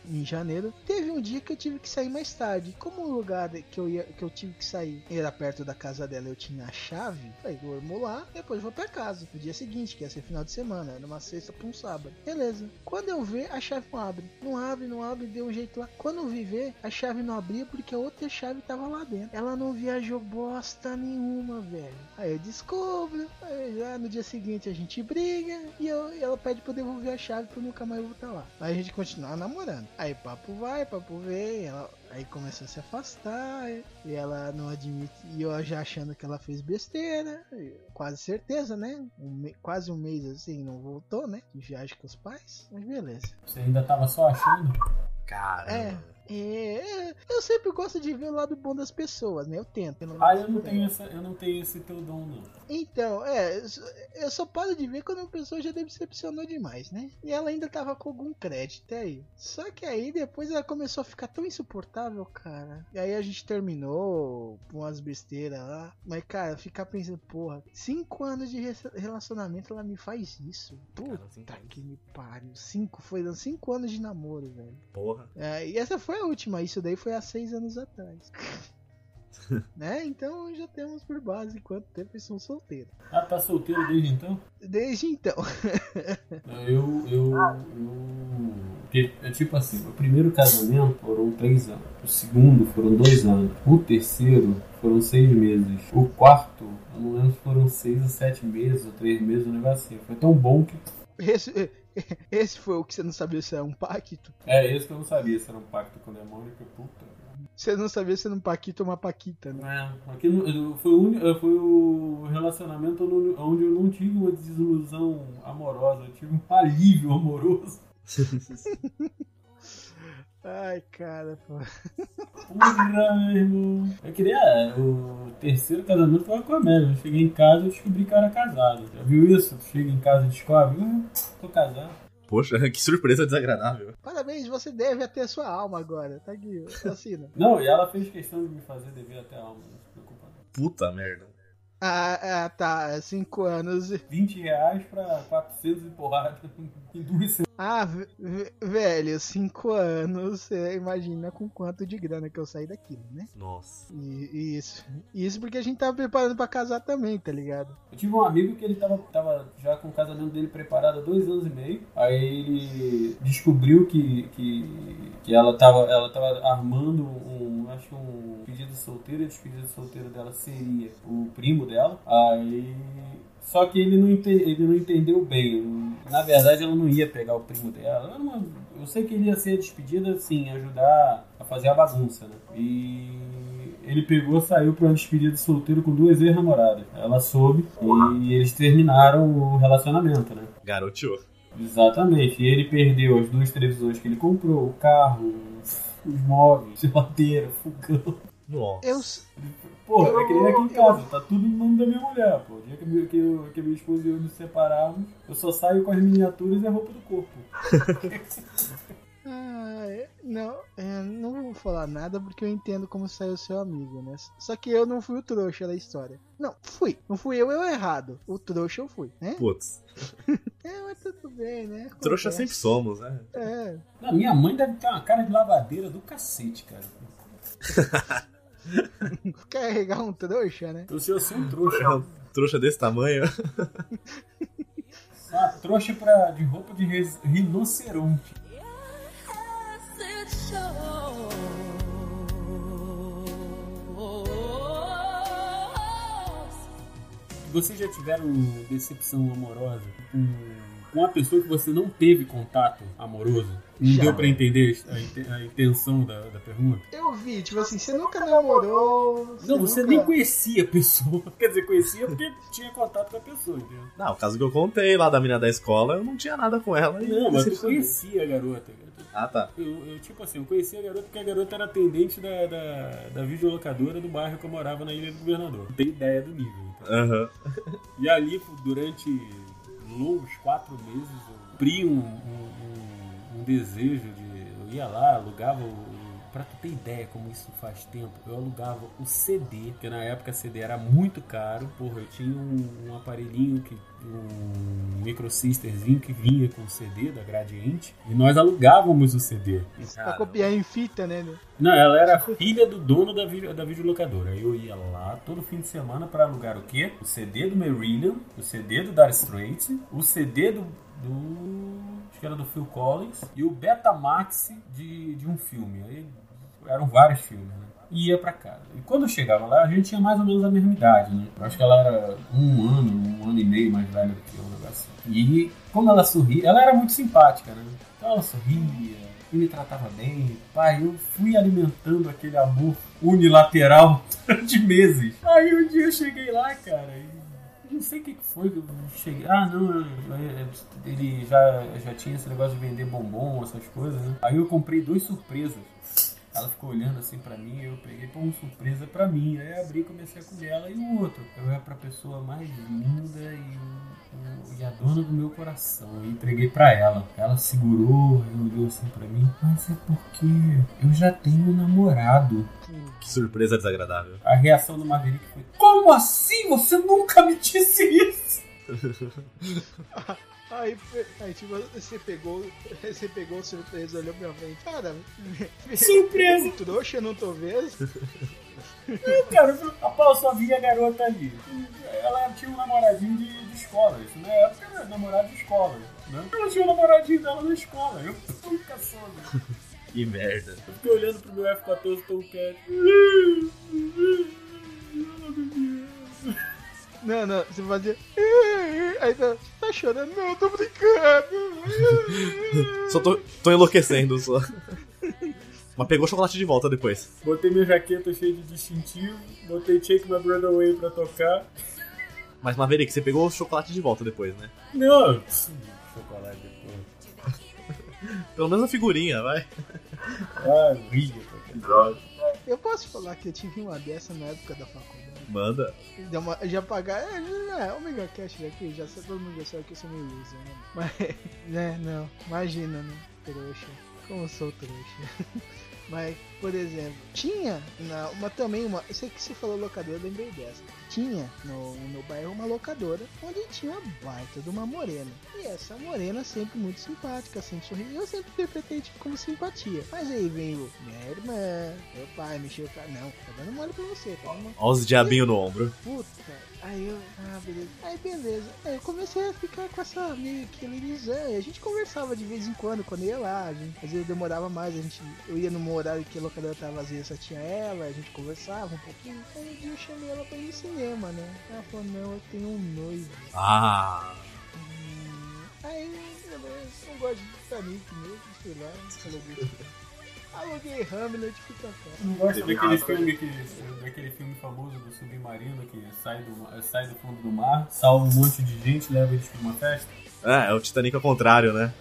em janeiro. Teve um dia que eu tive que sair mais tarde. Como o lugar que eu, ia, que eu tive que sair era perto da casa dela, eu tinha a chave. Falei, vou lá, depois vou pra casa. No dia seguinte, que ia ser final de semana, era uma sexta pra um sábado. Beleza. Quando eu ver, a chave não abre. Não abre, não abre, deu um jeito lá. Quando eu vi ver, a chave não abria porque a outra chave tava lá dentro. Ela não viajou bosta nenhuma, velho. Aí eu descubro, aí já no dia seguinte a gente briga e, eu, e ela pede pra eu devolver a chave pra eu nunca mais voltar lá. Aí a gente continua namorando. Aí papo vai, papo vem, ela aí começou a se afastar e ela não admite. E eu já achando que ela fez besteira, quase certeza, né? Um me- quase um mês assim, não voltou, né? De viagem com os pais, mas beleza. Você ainda tava só achando? Caramba. É. É, eu sempre gosto de ver o lado bom das pessoas, né? Eu tento. pelo Ah, eu não tenho, essa, eu não tenho esse teu dom, não. Então, é, eu só- eu paro de ver quando a pessoa já decepcionou demais, né? E ela ainda tava com algum crédito aí. Só que aí depois ela começou a ficar tão insuportável, cara. E aí a gente terminou com umas besteiras lá. Mas, cara, ficar pensando, porra, cinco anos de re- relacionamento ela me faz isso. Puta Cara, que me pariu. Cinco, foi cinco anos de namoro, velho. Porra. É, e essa foi a última, isso daí foi há seis anos atrás. né? Então já temos por base quanto tempo eles são solteiros. Ah, tá solteiro desde então? Desde então. Eu, eu, eu. porque, É tipo assim, o primeiro casamento foram três anos. O segundo foram dois anos. O terceiro foram seis meses. O quarto, eu não lembro se foram seis ou sete meses, ou três meses, um negócio assim. Foi tão bom que. Esse, foi o que você não sabia se era um pacto. É, esse que eu não sabia se era um pacto com o demônio, que puta. Você não sabia se era um paquito ou uma paquita, né? É, aqui foi, o foi o relacionamento onde eu não tive uma desilusão amorosa, eu tive um alívio amoroso. Ai, cara, pô. Porra, meu irmão. Eu queria. O terceiro casamento foi uma comédia. Eu cheguei em casa e descobri que eu era casado. Já viu isso? Tu chega em casa e descobre, hum, tô casado. Poxa, que surpresa desagradável. Parabéns, você deve até a sua alma agora. Tá aqui, assina. Não, e ela fez questão de me fazer dever até a alma, não se preocupa. não. Puta merda. Ah, ah, tá. Cinco anos. 20 reais pra 400 e porrada em duas semanas. Ah, ve- ve- velho, cinco anos. Você imagina com quanto de grana que eu saí daquilo, né? Nossa. E, isso. Isso porque a gente tava preparando pra casar também, tá ligado? Eu tive um amigo que ele tava, tava já com o casamento dele preparado há dois anos e meio. Aí ele descobriu que, que, que ela, tava, ela tava armando um, acho que um pedido de solteiro, e o pedido de solteiro dela seria o primo dela. Aí. Só que ele não, ente- ele não entendeu bem. Na verdade, ela não ia pegar o primo dela. Eu, não- eu sei que ele ia ser despedida, assim, ajudar a fazer a bagunça, né? E ele pegou, saiu pra uma despedida de solteiro com duas ex-namoradas. Ela soube e eles terminaram o relacionamento, né? Garoteou. Exatamente. E ele perdeu as duas televisões que ele comprou, o carro, os móveis, geladeira, fogão. Nossa. Eu, Pô, Eu- é que nem aqui em eu- casa, tá tudo no nome da minha mulher, pô. O dia que, eu- que, eu- que a minha esposa e eu nos separarmos, eu só saio com as miniaturas e a roupa do corpo. Ah, é- não, é, não vou falar nada porque eu entendo como saiu seu amigo, né? Só que eu não fui o trouxa da história. Não, fui. Não fui eu, eu errado. O trouxa eu fui, né? Putz. É, mas tudo bem, né? Trouxa Acontece. sempre somos, né? É. Não, minha mãe deve ter uma cara de lavadeira do cacete, cara. Carregar um trouxa, né? Sei, eu sou um trouxa. Um trouxa desse tamanho. Uma trouxa pra, de roupa de res- rinoceronte. Vocês já tiveram decepção amorosa com, com uma pessoa que você não teve contato amoroso? Não Já. deu pra entender a, inte- a intenção da, da pergunta? Eu vi, tipo assim, você nunca namorou. Não, você nunca... nem conhecia a pessoa. Quer dizer, conhecia porque tinha contato com a pessoa, entendeu? Não, o caso que eu contei lá da menina da escola, eu não tinha nada com ela. e Não, mas decepcionei. conhecia a garota. Ah, tá. Eu, eu, tipo assim, eu conhecia a garota porque a garota era atendente da, da, da videolocadora do bairro que eu morava na Ilha do Governador. Não tem ideia do nível. Então. Aham. E ali, durante longos quatro meses, eu cumpri um, um, um- desejo de. Eu ia lá, alugava o. Pra tu ter ideia como isso faz tempo, eu alugava o CD, porque na época CD era muito caro. Porra, eu tinha um, um aparelhinho que um microsisterzinho que vinha com o CD da Gradiente e nós alugávamos o CD. Pra copiar em fita, né? Não, ela era filha do dono da, da videolocadora. Eu ia lá todo fim de semana para alugar o quê? O CD do Marillion, o CD do Dire Straits, o CD do, do. Acho que era do Phil Collins e o Betamax de, de um filme. Aí eram vários filmes, né? E ia pra casa. E quando eu chegava lá, a gente tinha mais ou menos a mesma idade, né? Eu acho que ela era um ano, um ano e meio mais velha do que eu, um negócio assim. E como ela sorria, ela era muito simpática, né? Então ela sorria, e me tratava bem. Pai, eu fui alimentando aquele amor unilateral de meses. Aí um dia eu cheguei lá, cara, e não sei o que foi que eu cheguei. Ah, não, ele já, já tinha esse negócio de vender bombom, essas coisas, né? Aí eu comprei dois surpresas. Ela ficou olhando assim pra mim, eu peguei pô, uma surpresa pra mim. Aí eu abri e comecei a comer ela e o outro. Eu ia pra pessoa mais linda e, e a dona do meu coração. Eu entreguei pra ela. Ela segurou e olhou assim pra mim. Mas é porque eu já tenho um namorado. Que surpresa desagradável. A reação do Maverick foi: Como assim? Você nunca me disse isso? Aí, aí tipo, você pegou, você pegou surpresa, olhou pra frente. Cara, Surpresa! trouxa, eu não tô vendo. Cara, eu falei, rapaz, eu só vi a garota ali. Ela tinha um namoradinho de, de escola. Isso na época era namorado de escola. Né? Ela tinha um namoradinho dela na escola. Eu nunca soube. Que merda. Eu fiquei olhando pro meu F14 Tomcat. Não, não, você fazia. Aí tá, tá chorando, não, eu tô brincando. Só tô, tô enlouquecendo só. Mas pegou o chocolate de volta depois. Botei minha jaqueta cheia de distintivo. Botei Take My Brother Away pra tocar. Mas Maverick, você pegou o chocolate de volta depois, né? Não! Chocolate depois. Pelo menos a figurinha, vai. Ah, ria. Droga. Eu posso falar que eu tive uma dessa na época da faculdade. Manda. Deu uma, já pagar. É, não é, o Mega Cash daqui, já todo mundo já sabe que eu sou meio loser, né? Mas, né, não, imagina, né? Trouxa. Como eu sou trouxa. Mas, por exemplo, tinha na, uma também, uma. Sei que você falou locadora, eu lembrei dessa. Tinha no, no bairro uma locadora onde tinha uma baita de uma morena. E essa morena sempre muito simpática, sempre sorrindo. Eu sempre interpretei tipo como simpatia. Mas aí vem o minha irmã, meu pai, mexeu o cara. Não, tá dando mole pra você, tá dando mole. Olha os diabinhos no ombro. Puta, aí eu, ah, beleza. Aí beleza. Aí eu comecei a ficar com essa meio que Lirizan. E a gente conversava de vez em quando, quando ia lá. Gente, às vezes demorava mais, a gente, eu ia num horário que a locadora tava vazia, só tinha ela, a gente conversava um pouquinho. Aí um dia eu chamei ela pra ir no cinema, né? Ela falou, não, eu tenho um noivo. Ah. Hum, aí, beleza, não gosto de Titanic mesmo, sei lá, aluguei. Aluguei Hamlet, fica fácil. Não gosto daquele filme, que, daquele filme famoso do submarino que sai do, sai do fundo do mar, salva um monte de gente, leva eles pra uma festa. É, é o Titanic ao contrário, né?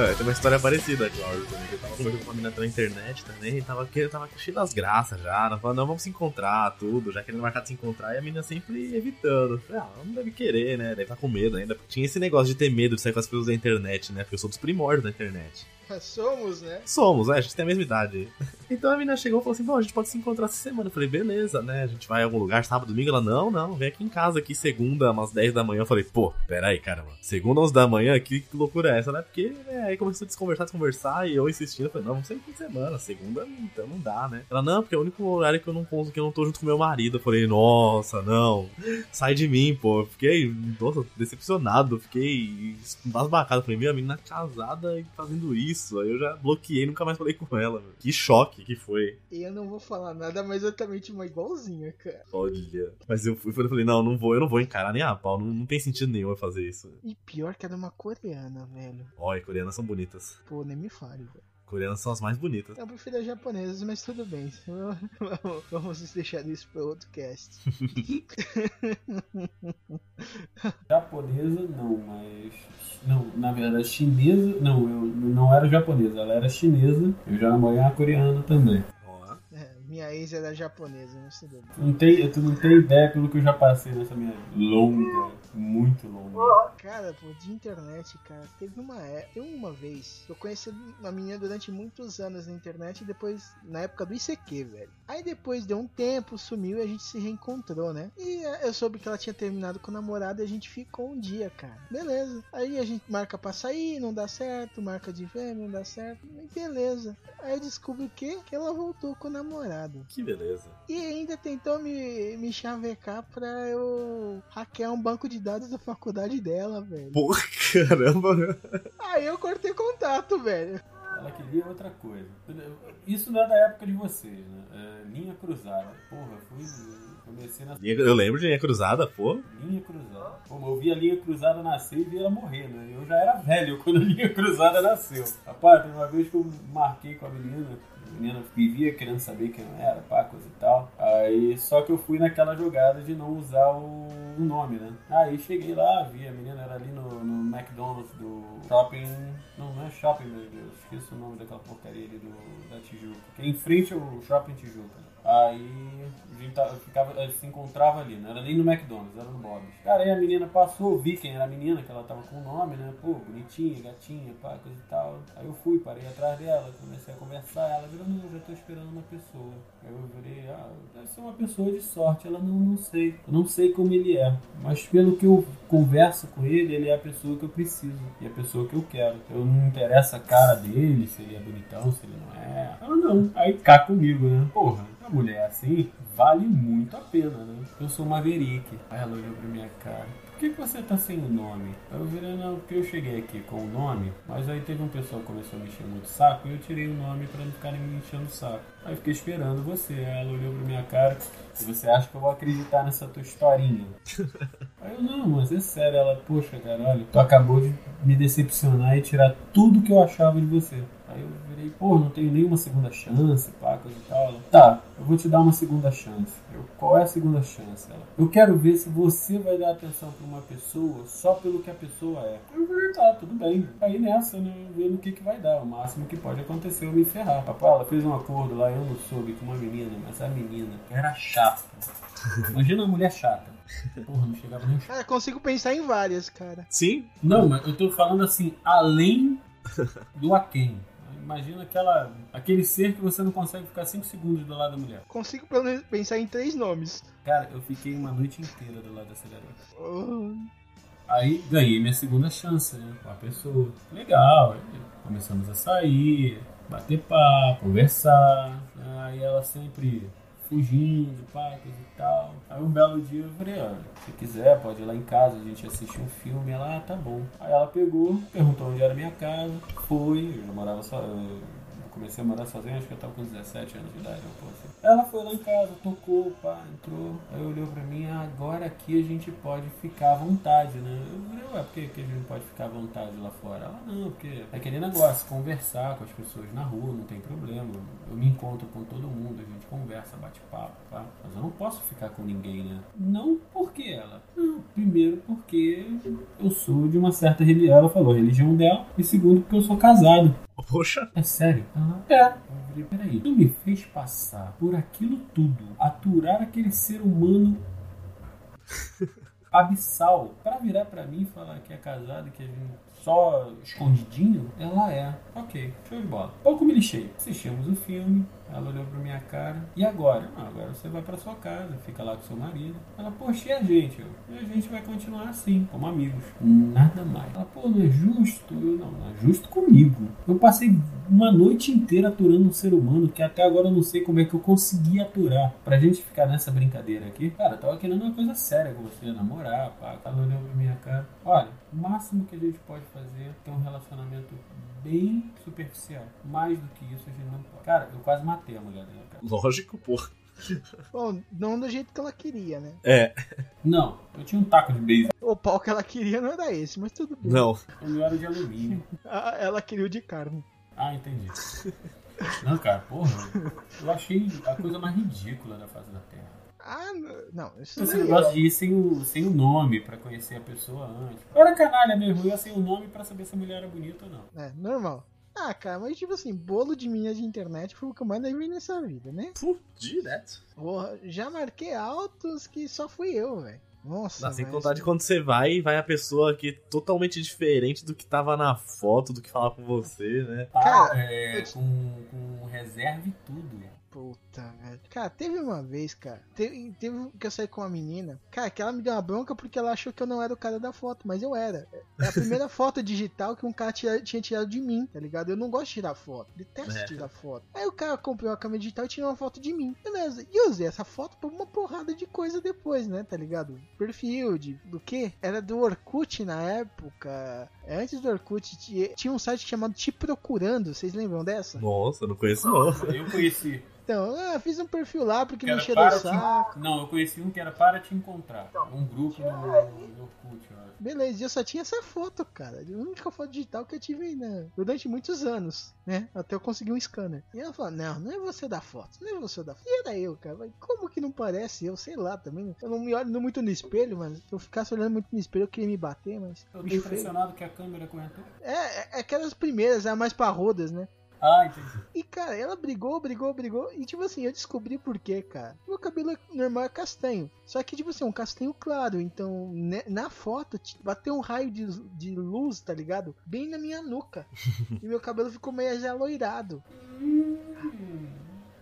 É, tem uma história parecida, Cláudio, também. Eu tava conversando com uma menina pela internet também, tava, que- tava cheio das graças já. Ela falou, não, vamos se encontrar, tudo, já querendo marcar de se encontrar, e a menina sempre evitando. Falei, ah, não deve querer, né? Deve estar com medo ainda. Tinha esse negócio de ter medo de sair com as pessoas da internet, né? Porque eu sou dos primórdios da internet. Somos, né? Somos, é, a gente tem a mesma idade. Então a menina chegou e falou assim: bom, a gente pode se encontrar essa semana. Eu falei, beleza, né? A gente vai em algum lugar, sábado, domingo. Ela, não, não, vem aqui em casa aqui, segunda, umas 10 da manhã. Eu falei, pô, peraí, caramba. Segunda, 11 da manhã, que, loucura é essa, né? Porque né, aí começou a desconversar, desconversar, e eu insistindo, eu falei, não, vamos sair fim de semana. Segunda, então não dá, né? Ela, não, porque é o único horário que eu não consigo, que eu não tô junto com meu marido. Eu falei, nossa, não, sai de mim, pô. Eu fiquei, nossa, decepcionado, fiquei embasbacado. Eu Falei, minha menina casada e fazendo isso. Aí eu já bloqueei, nunca mais falei com ela. Meu. Que choque que foi. Eu não vou falar nada, mas eu também tinha uma igualzinha, cara. Olha. Mas eu fui eu falei, não, não vou, eu não vou encarar nem a pau. Não, não tem sentido nenhum eu fazer isso. E pior que era uma coreana, velho. Olha, coreanas são bonitas. Pô, nem me fale, velho. Coreanas são as mais bonitas. Eu prefiro as japonesas, mas tudo bem. Vamos- deixar isso para outro cast. Japonesa, não, mas. Não, na verdade, chinesa. Não, eu não era japonesa, ela era chinesa. Eu já namorei uma coreana também. É, minha ex era japonesa, mas tudo bem. Tu não, tem, tu não tem ideia pelo que eu já passei nessa minha longa, muito longa. Cara, pô, de internet, cara, teve uma, é- teve uma vez eu conheci uma menina durante muitos anos na internet e depois, na época do ICQ, velho. Aí depois deu um tempo, sumiu e a gente se reencontrou, né? E é, eu soube que ela tinha terminado com o namorado e a gente ficou um dia, cara. Beleza. Aí a gente marca pra sair, não dá certo, marca de ver, não dá certo, e beleza. Aí eu descubro o quê? Que ela voltou com o namorado. Que beleza. E ainda tentou me, me chavecar pra eu hackear um banco de dados da faculdade dela, velho. Porra, caramba. Aí eu cortei contato, velho. Ela queria outra coisa. Isso não é da época de vocês, né? É, linha cruzada. Porra, fui. Comecei na Eu lembro de linha cruzada, pô. linha cruzada. Pô, eu vi a linha cruzada nascer e vi ela morrer, né? Eu já era velho quando a linha cruzada nasceu. Rapaz, uma vez que eu marquei com a menina. A menina vivia querendo saber quem era, pá, coisa e tal. Aí, só que eu fui naquela jogada de não usar o, nome, né? Aí cheguei lá, vi a menina era ali no, no McDonald's do shopping. Não, não é shopping, meu Deus. Esqueci o nome daquela porcaria ali do, da Tijuca. Em frente ao shopping Tijuca. Aí a gente tava- ficava, a se encontrava ali, não era nem no McDonald's, era no Bob's. Cara, aí a menina passou, vi quem era a menina, que ela tava com o nome, né? Pô, bonitinha, gatinha, pá, coisa e tal. Aí eu fui, parei atrás dela, comecei a conversar. Ela virou, não, eu já tô esperando uma pessoa. Aí eu virei, ah, deve ser uma pessoa de sorte. Ela, não, não sei. Eu não sei como ele é. Mas pelo que eu converso com ele, ele é a pessoa que eu preciso. E a pessoa que eu quero. Eu não me interessa a cara dele, se ele é bonitão, se ele não é. Ela não. Aí cá comigo, né? Porra, uma mulher assim vale muito a pena, né? Eu sou Maverick. Aí ela olhou pra minha cara. Por que, que você tá sem o nome? Aí eu virei, não, porque eu cheguei aqui com o nome, mas aí teve um pessoal que começou a me encher muito o saco e eu tirei o nome pra não ficarem me enchendo o saco. Aí fiquei esperando você. Aí ela olhou pra minha cara e você acha que eu vou acreditar nessa tua historinha? Aí eu, não, mas é sério. Ela, poxa, cara, olha, tu acabou de me decepcionar e tirar tudo que eu achava de você. Aí eu virei, pô, não tenho nenhuma segunda chance, pá, coisa e tal. Ela, tá, eu vou te dar uma segunda chance. Eu, qual é a segunda chance? Ela, eu quero ver se você vai dar atenção pra uma pessoa só pelo que a pessoa é. Eu falei, tá, tudo bem. Aí nessa, né, vendo o que que vai dar. O máximo que pode acontecer é eu me ferrar. Papai, ela fez um acordo lá, eu não soube, com uma menina, mas a menina era chata. Imagina uma mulher chata. Porra, não chegava nem Cara, consigo pensar em várias, cara. Sim, não, mas eu tô falando assim, além do aquém. Imagina aquela, aquele ser que você não consegue ficar 5 segundos do lado da mulher. Consigo pensar em três nomes. Cara, eu fiquei uma noite inteira do lado dessa garota. Oh, Aí ganhei minha segunda chance, né? Com a pessoa. Legal. aí começamos a sair, bater papo, conversar. Aí ela sempre fugindo, pá, coisa e tal. Aí um belo dia eu falei, olha, se quiser, pode ir lá em casa, a gente assiste um filme. Ela, ah, tá bom. Aí ela pegou, perguntou onde era a minha casa, foi, eu já morava só. Eu comecei a morar sozinho, acho que eu tava com 17 anos de idade, um pouco assim. Ela foi lá em casa, tocou, pá, entrou. Aí olhou pra mim, ah, agora aqui a gente pode ficar à vontade, né? Eu falei, ué, por que, que a gente não pode ficar à vontade lá fora? Ela, não, porque é aquele negócio, conversar com as pessoas na rua, não tem problema. Eu me encontro com todo mundo, a gente conversa, bate papo, pá. Mas eu não posso ficar com ninguém, né? Não porque ela. Não, primeiro porque eu sou de uma certa religião. Ela falou a religião dela. E segundo porque eu sou casado. Poxa. É sério? Ela, é. Eu falei, peraí, tu me fez passar por aquilo tudo, aturar aquele ser humano abissal, pra virar pra mim e falar que é casado, que é só escondidinho? Ela é. Ok, show de bola. Pouco me lixei. Assistimos o filme, ela olhou pra minha cara. E agora? Ah, agora você vai pra sua casa, fica lá com seu marido. Ela, poxa, e a gente? Eu, e a gente vai continuar assim, como amigos. Nada mais. Ela, pô, não é justo? Eu, não, não é justo comigo. Eu passei uma noite inteira aturando um ser humano que até agora eu não sei como é que eu consegui aturar. Pra gente ficar nessa brincadeira aqui. Cara, eu tava querendo uma coisa séria com você, namorar, pá. Ela olhou pra minha cara. Olha, o máximo que a gente pode fazer é ter um relacionamento bem superficial. Mais do que isso a gente não pode. Cara, eu quase matei a mulher dela, cara. Lógico, pô. Bom, não do jeito que ela queria, né? É, Não, eu tinha um taco de beisebol. O pau que ela queria não era esse, mas tudo bem. não. O meu era de alumínio. Ah, Ela queria o de carne. Ah, entendi. Não, cara, porra. Eu achei a coisa mais ridícula da face da Terra. Ah, não, isso Esse daí negócio de ir sem o, sem o nome pra conhecer a pessoa antes. Eu era canalha mesmo, eu ia sem o nome pra saber se a mulher era bonita ou não. é normal. Ah, cara, mas tipo assim, bolo de minha de internet foi o que eu mais levei nessa vida, né? Puh, direto. Porra, já marquei altos que só fui eu, velho. Nossa, Dá sem mas- contar de quando você vai e vai a pessoa que é totalmente diferente do que tava na foto, do que falava com você, né? Tá, Cara, é, com, com reserva e tudo. Puta, velho. Cara, teve uma vez, cara. Teve, teve que eu saí com uma menina. Cara, que ela me deu uma bronca porque ela achou que eu não era o cara da foto, mas eu era. É a primeira foto digital que um cara tira- tinha tirado de mim, tá ligado? Eu não gosto de tirar foto. Detesto É. tirar foto. Aí o cara comprou a câmera digital e tirou uma foto de mim. Beleza. E eu usei essa foto pra uma porrada de coisa depois, né? Tá ligado? Perfil de do que? Era do Orkut na época. Antes do Orkut tinha, um site chamado Te Procurando. Vocês lembram dessa? Nossa, eu não conheço não. Eu conheci. Então, ah, fiz um perfil lá porque Que me era encheram o para te- saco. Não, eu conheci um que era para te encontrar. Um grupo no, no Orkut, eu acho. Beleza, e eu só tinha essa foto, cara. A única foto digital que eu tive né, durante muitos anos, né? Até eu conseguir um scanner. E ela falou: Não, não é você da foto, não é você da foto. E era eu, cara. Mas como que não parece? Eu sei lá também. Eu não me olho muito no espelho, mas se eu ficasse olhando muito no espelho, eu queria me bater, mas. Eu tô impressionado que a câmera corretou. É, é aquelas primeiras, é mais parrudas, né? Ah, entendi. E, cara, ela brigou, brigou, brigou. E, tipo assim, eu descobri por quê, cara. Meu cabelo é normal é castanho. Só que, tipo assim, é um castanho claro. Então, né, na foto, bateu um raio de, de luz, tá ligado? Bem na minha nuca. e meu cabelo ficou meio já aloirado.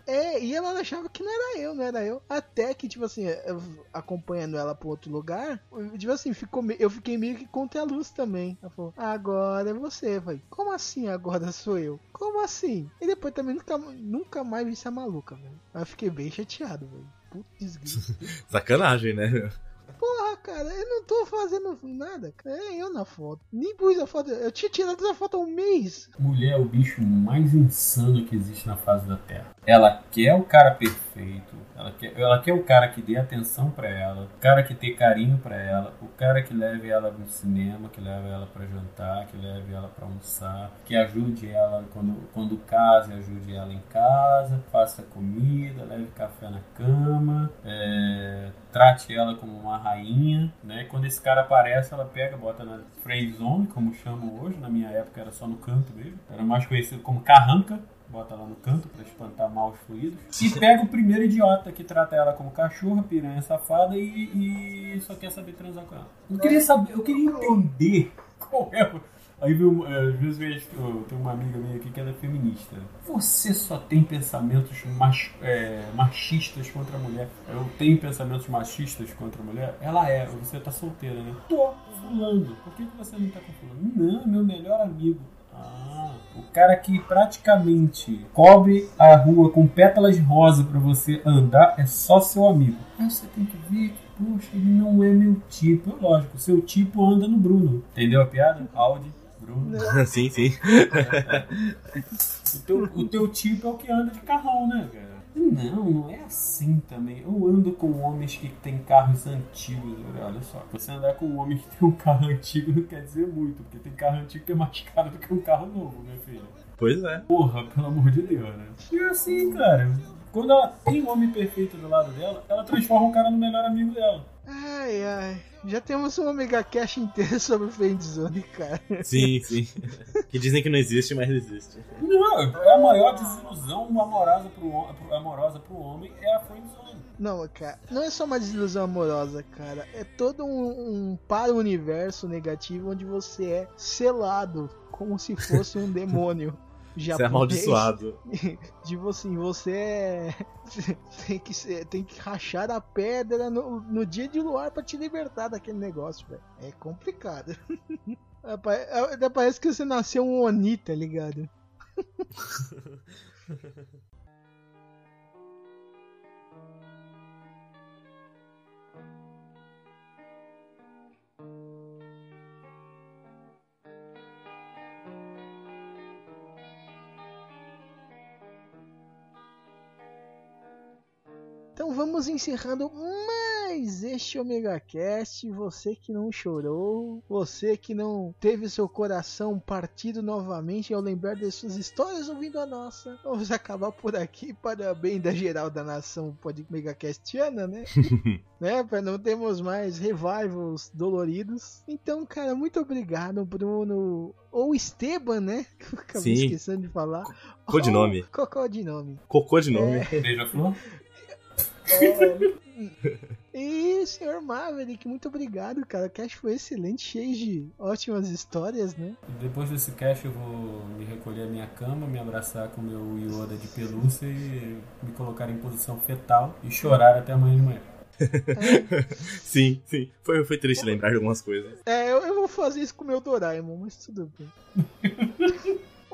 É, e ela achava que não era eu, não era eu. Até que, tipo assim, eu acompanhando ela pra outro lugar, tipo assim, ficou eu fiquei meio que contra a luz também. Ela falou, agora é você. Eu falei, como assim agora sou eu? Como assim? E depois também nunca, nunca mais vi essa maluca, velho. Aí eu fiquei bem chateado, velho. Putz. Sacanagem, né? Porra, cara, eu não tô fazendo nada. cara. É eu na foto. Nem pus a foto. Eu tinha tirado essa foto há um mês. Mulher é o bicho mais insano que existe na face da Terra. Ela quer o cara perfeito. Ela quer, ela quer o cara que dê atenção pra ela. O cara que dê carinho pra ela. O cara que leve ela no cinema, que leve ela pra jantar, que leve ela pra almoçar. Que ajude ela quando, quando casa, ajude ela em casa. Faça comida, leve café na cama. é, trate ela como uma rainha. Né? Quando esse cara aparece, ela pega, bota na friend zone, como chamam hoje. Na minha época era só no canto mesmo. Era mais conhecido como carranca. Bota lá no canto pra espantar maus fluidos. E pega o primeiro idiota que trata ela como cachorra, piranha safada e, e só quer saber transar com ela. Eu queria saber, eu queria entender qual é. o- Aí viu, é, às vezes vejo, eu tenho uma amiga minha aqui que ela é feminista. Você só tem pensamentos mach, é, machistas contra a mulher. Eu tenho pensamentos machistas contra a mulher? Ela é, você tá solteira, né? Tô, fulano. Por que, que você não tá com fulano? Não, é meu melhor amigo. Ah, o cara que praticamente cobre a rua com pétalas de rosa pra você andar é só seu amigo. Mas você tem que ver que, poxa, ele não é meu tipo. É lógico, seu tipo anda no Bruno. Entendeu a piada? Audi, Bruno. sim, sim. O teu, o teu tipo é o que anda de carrão, né, cara? Não, não é assim também. Eu ando com homens que têm carros antigos. Olha só, você andar com um homem que tem um carro antigo não quer dizer muito, porque tem carro antigo que é mais caro do que um carro novo, minha filha. Pois é. Porra, pelo amor de Deus, né? E é assim, cara. Quando ela tem um homem perfeito do lado dela, ela transforma o cara no melhor amigo dela. Ai, ai. Já temos um Omega Cash inteiro sobre Friendzone, cara. Sim, sim. que dizem que não existe, mas existe. Não, é a maior desilusão amorosa pro, amorosa pro homem é a friendzone. Não, cara, não é só uma desilusão amorosa, cara. É todo um, um para-universo negativo onde você é selado como se fosse um demônio. Você é japonês. amaldiçoado. Tipo assim, você é... tem, que ser- tem que rachar a pedra no, no dia de luar pra te libertar daquele negócio, velho. É complicado. Até parece que você nasceu um Oni, tá ligado? Então vamos encerrando mais este Omega Cast. Você que não chorou, você que não teve seu coração partido novamente ao lembrar das suas histórias ouvindo a nossa. Vamos acabar por aqui para bem da geral da nação pode Omega Castiana, né? né? Para não termos mais revivals doloridos. Então, cara, muito obrigado, Bruno. Ou Esteban, né? Que eu acabei Sim. esquecendo de falar. Codinome. Ou Cocodinome. Cocô de nome. Beija-flor. E senhor Maverick, muito obrigado, cara. O cast foi excelente, cheio de ótimas histórias, né? Depois desse cast eu vou me recolher à minha cama, me abraçar com meu Yoda de pelúcia e me colocar em posição fetal e chorar até amanhã de manhã. Sim, sim. Foi, foi triste lembrar de algumas coisas. É, eu, eu vou fazer isso com o meu Doraemon, mas tudo bem.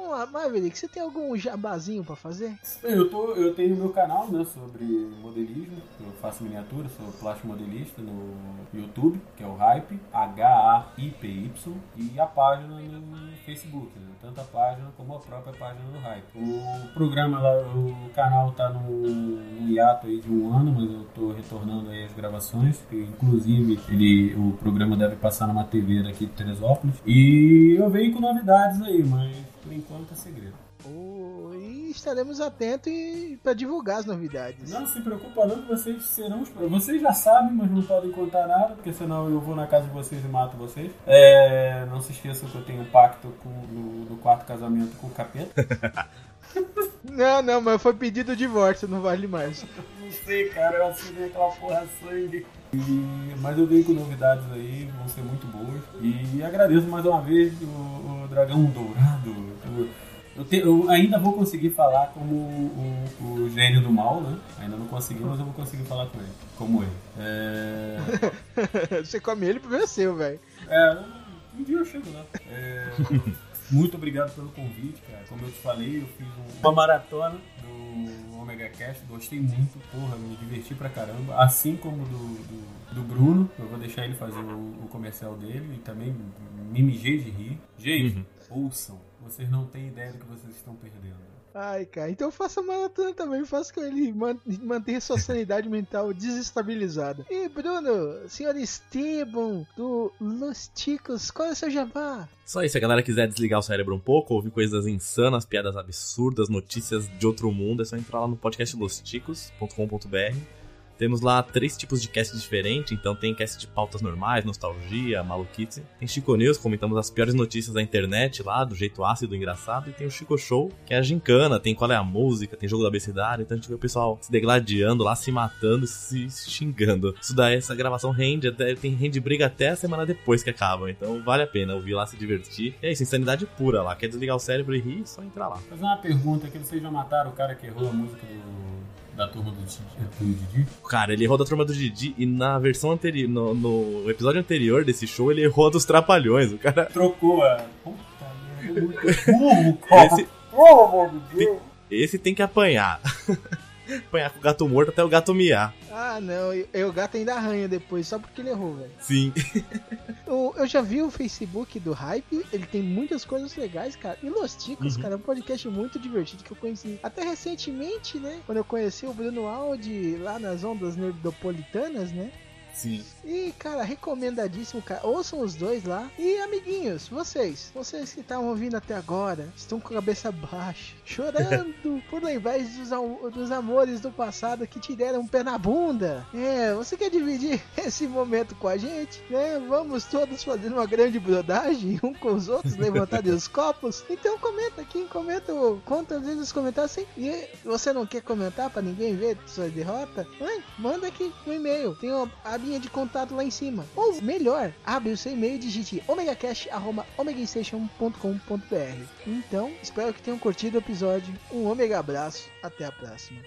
Vamos lá, Maverick, você tem algum jabazinho pra fazer? Eu, tô, eu tenho meu canal né, sobre modelismo, eu faço miniatura, sou plástico modelista no YouTube, que é o Hype, H-A-I-P-Y, e a página no Facebook, né, tanto a página como a própria página do Hype. O programa lá, o canal tá no hiato aí de um ano, mas eu tô retornando aí as gravações, que, inclusive ele, o programa deve passar numa TV daqui de Teresópolis, e eu venho com novidades aí, mas por enquanto é segredo. Oh, e estaremos atentos e para divulgar as novidades. Não se preocupa não que vocês serão os... Vocês já sabem, mas não podem contar nada, porque senão eu vou na casa de vocês e mato vocês. É, não se esqueçam que eu tenho um pacto com, no, no quarto casamento com o capeta. Não, não, mas foi pedido divórcio, não vale mais. Não sei, cara, eu assinei aquela porra sangue. E- mas eu venho com novidades aí, vão ser muito boas. E agradeço mais uma vez o, o Dragão Dourado. Eu, eu te- eu ainda vou conseguir falar como o, o- o gênio do mal, né? Ainda não consegui, mas eu vou conseguir falar com ele. Como ele. É... você come ele pro seu, velho. É, um dia eu chego lá. É, muito obrigado pelo convite, cara. Como eu te falei, eu fiz um- uma maratona do Omega Cast, gostei muito, porra, me diverti pra caramba. Assim como do, do, do Bruno, eu vou deixar ele fazer o, o comercial dele e também me mijei de rir. Gente, ouçam, vocês não têm ideia do que vocês estão perdendo. Ai, cara, então faça maratona também, faça com ele man manter sua sanidade mental desestabilizada. E Bruno, senhor Esteban, do Los Ticos, qual é o seu jabá? Só aí, se a galera quiser desligar o cérebro um pouco, ouvir coisas insanas, piadas absurdas, notícias de outro mundo, é só entrar lá no podcast losticos.com.br. Temos lá três tipos de cast diferentes, então tem cast de pautas normais, nostalgia, maluquice. Tem Chico News, comentamos as piores notícias da internet lá, do jeito ácido, engraçado. E tem o Chico Show, que é a gincana, tem qual é a música, tem jogo da becidade. Então a gente vê o pessoal se degladiando lá, se matando, se xingando. Isso daí, essa gravação rende, até, tem rende briga até a semana depois que acaba. Então vale a pena ouvir lá, se divertir. E é isso, insanidade pura lá. Quer desligar o cérebro e rir, só entrar lá. Fazer uma pergunta aqui, vocês já mataram o cara que errou a música do, da turma do Didi? do Didi? Cara, ele errou da turma do Didi e na versão anterior, no, no episódio anterior desse show, ele errou a dos Trapalhões. O cara. Trocou a. Puta merda, é burro, cara. Esse, Pelo amor de Deus. esse tem que apanhar. apanhar com o gato morto até o gato miar. Ah, não, e e o gato ainda arranha depois, só porque ele errou, velho. Sim. Eu, eu já vi o Facebook do Hype, ele tem muitas coisas legais, cara. E Los Ticos, cara, é um podcast muito divertido que eu conheci até recentemente, né? Quando eu conheci o Bruno Aldi lá nas ondas nerdopolitanas, né? Sim. E, cara, recomendadíssimo, cara. Ouçam os dois lá. E, amiguinhos, vocês, vocês que estavam ouvindo até agora, estão com a cabeça baixa, chorando por lembrar dos, dos amores do passado que te deram um pé na bunda. É, você quer dividir esse momento com a gente? Né? Vamos todos fazer uma grande brodagem, um com os outros, levantar os copos? Então comenta aqui, comenta, às vezes os comentários assim. E você não quer comentar pra ninguém ver sua derrota? Ai, manda aqui no e-mail. Tem uma- linha de contato lá em cima. Ou melhor, abre o seu e-mail e digite omegacast.omegastation.com.br. Então, espero que tenham curtido o episódio. Um omega abraço. Até a próxima.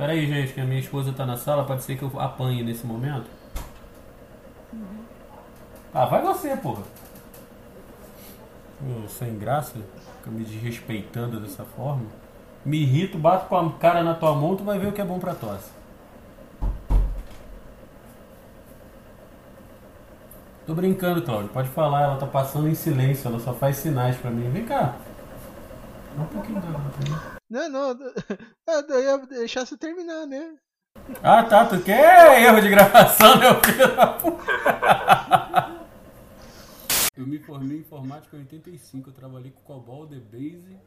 Pera aí, gente, que a minha esposa tá na sala, pode ser que eu apanhe nesse momento. Ah, vai você, porra. Ô, sem graça, fica me desrespeitando dessa forma. Me irrito, bato com a cara na tua mão, tu vai ver o que é bom pra tosse. Tô brincando, Cláudio. Pode falar, ela tá passando em silêncio, ela só faz sinais pra mim. Vem cá. Dá um pouquinho da pra mim. Não, não. Eu ia deixar você terminar, né? Ah, tá. Tu quer erro de gravação, meu filho da puta? Eu me formei em informática em 85. Eu trabalhei com COBOL, DBase.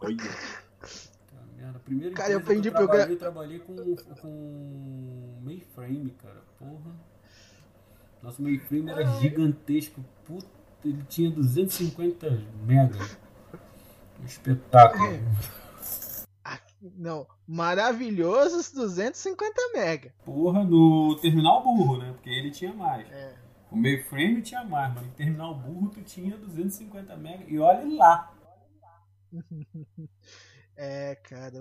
Olha. Tá, merda. Primeiro Cara, eu aprendi eu trabalhei, com, com mainframe, cara. Porra. Nosso mainframe era gigantesco. Puta, ele tinha 250 mega. Espetáculo. Ah, Não, maravilhosos 250 mega. Porra, no terminal burro, né? Porque ele tinha mais. É. O mainframe tinha mais, mas no terminal burro tu tinha 250 mega. E olha lá. É, cara.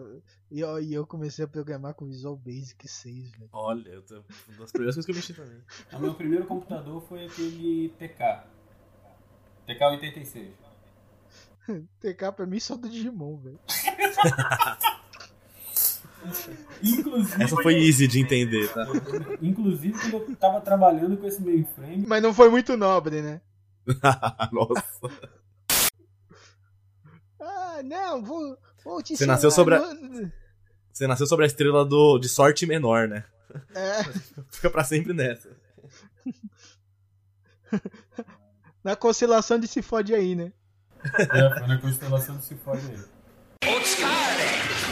E eu, eu comecei a programar com Visual Basic 6, velho. Olha, eu tô- uma das primeiras coisas que eu mexi também. O meu primeiro computador foi aquele TK. TK86. TK pra mim só do Digimon, velho. Inclusive, Essa foi easy de entender, tá? inclusive quando eu tava trabalhando com esse mainframe, Mas não foi muito nobre, né? Nossa. Ah, não, vou, vou te Você ensinar nasceu sobre a- Você nasceu sobre a estrela do, de sorte menor, né? É, Fica pra sempre nessa. na constelação de se fode aí, né? É, foi na constelação do Cifóide aí.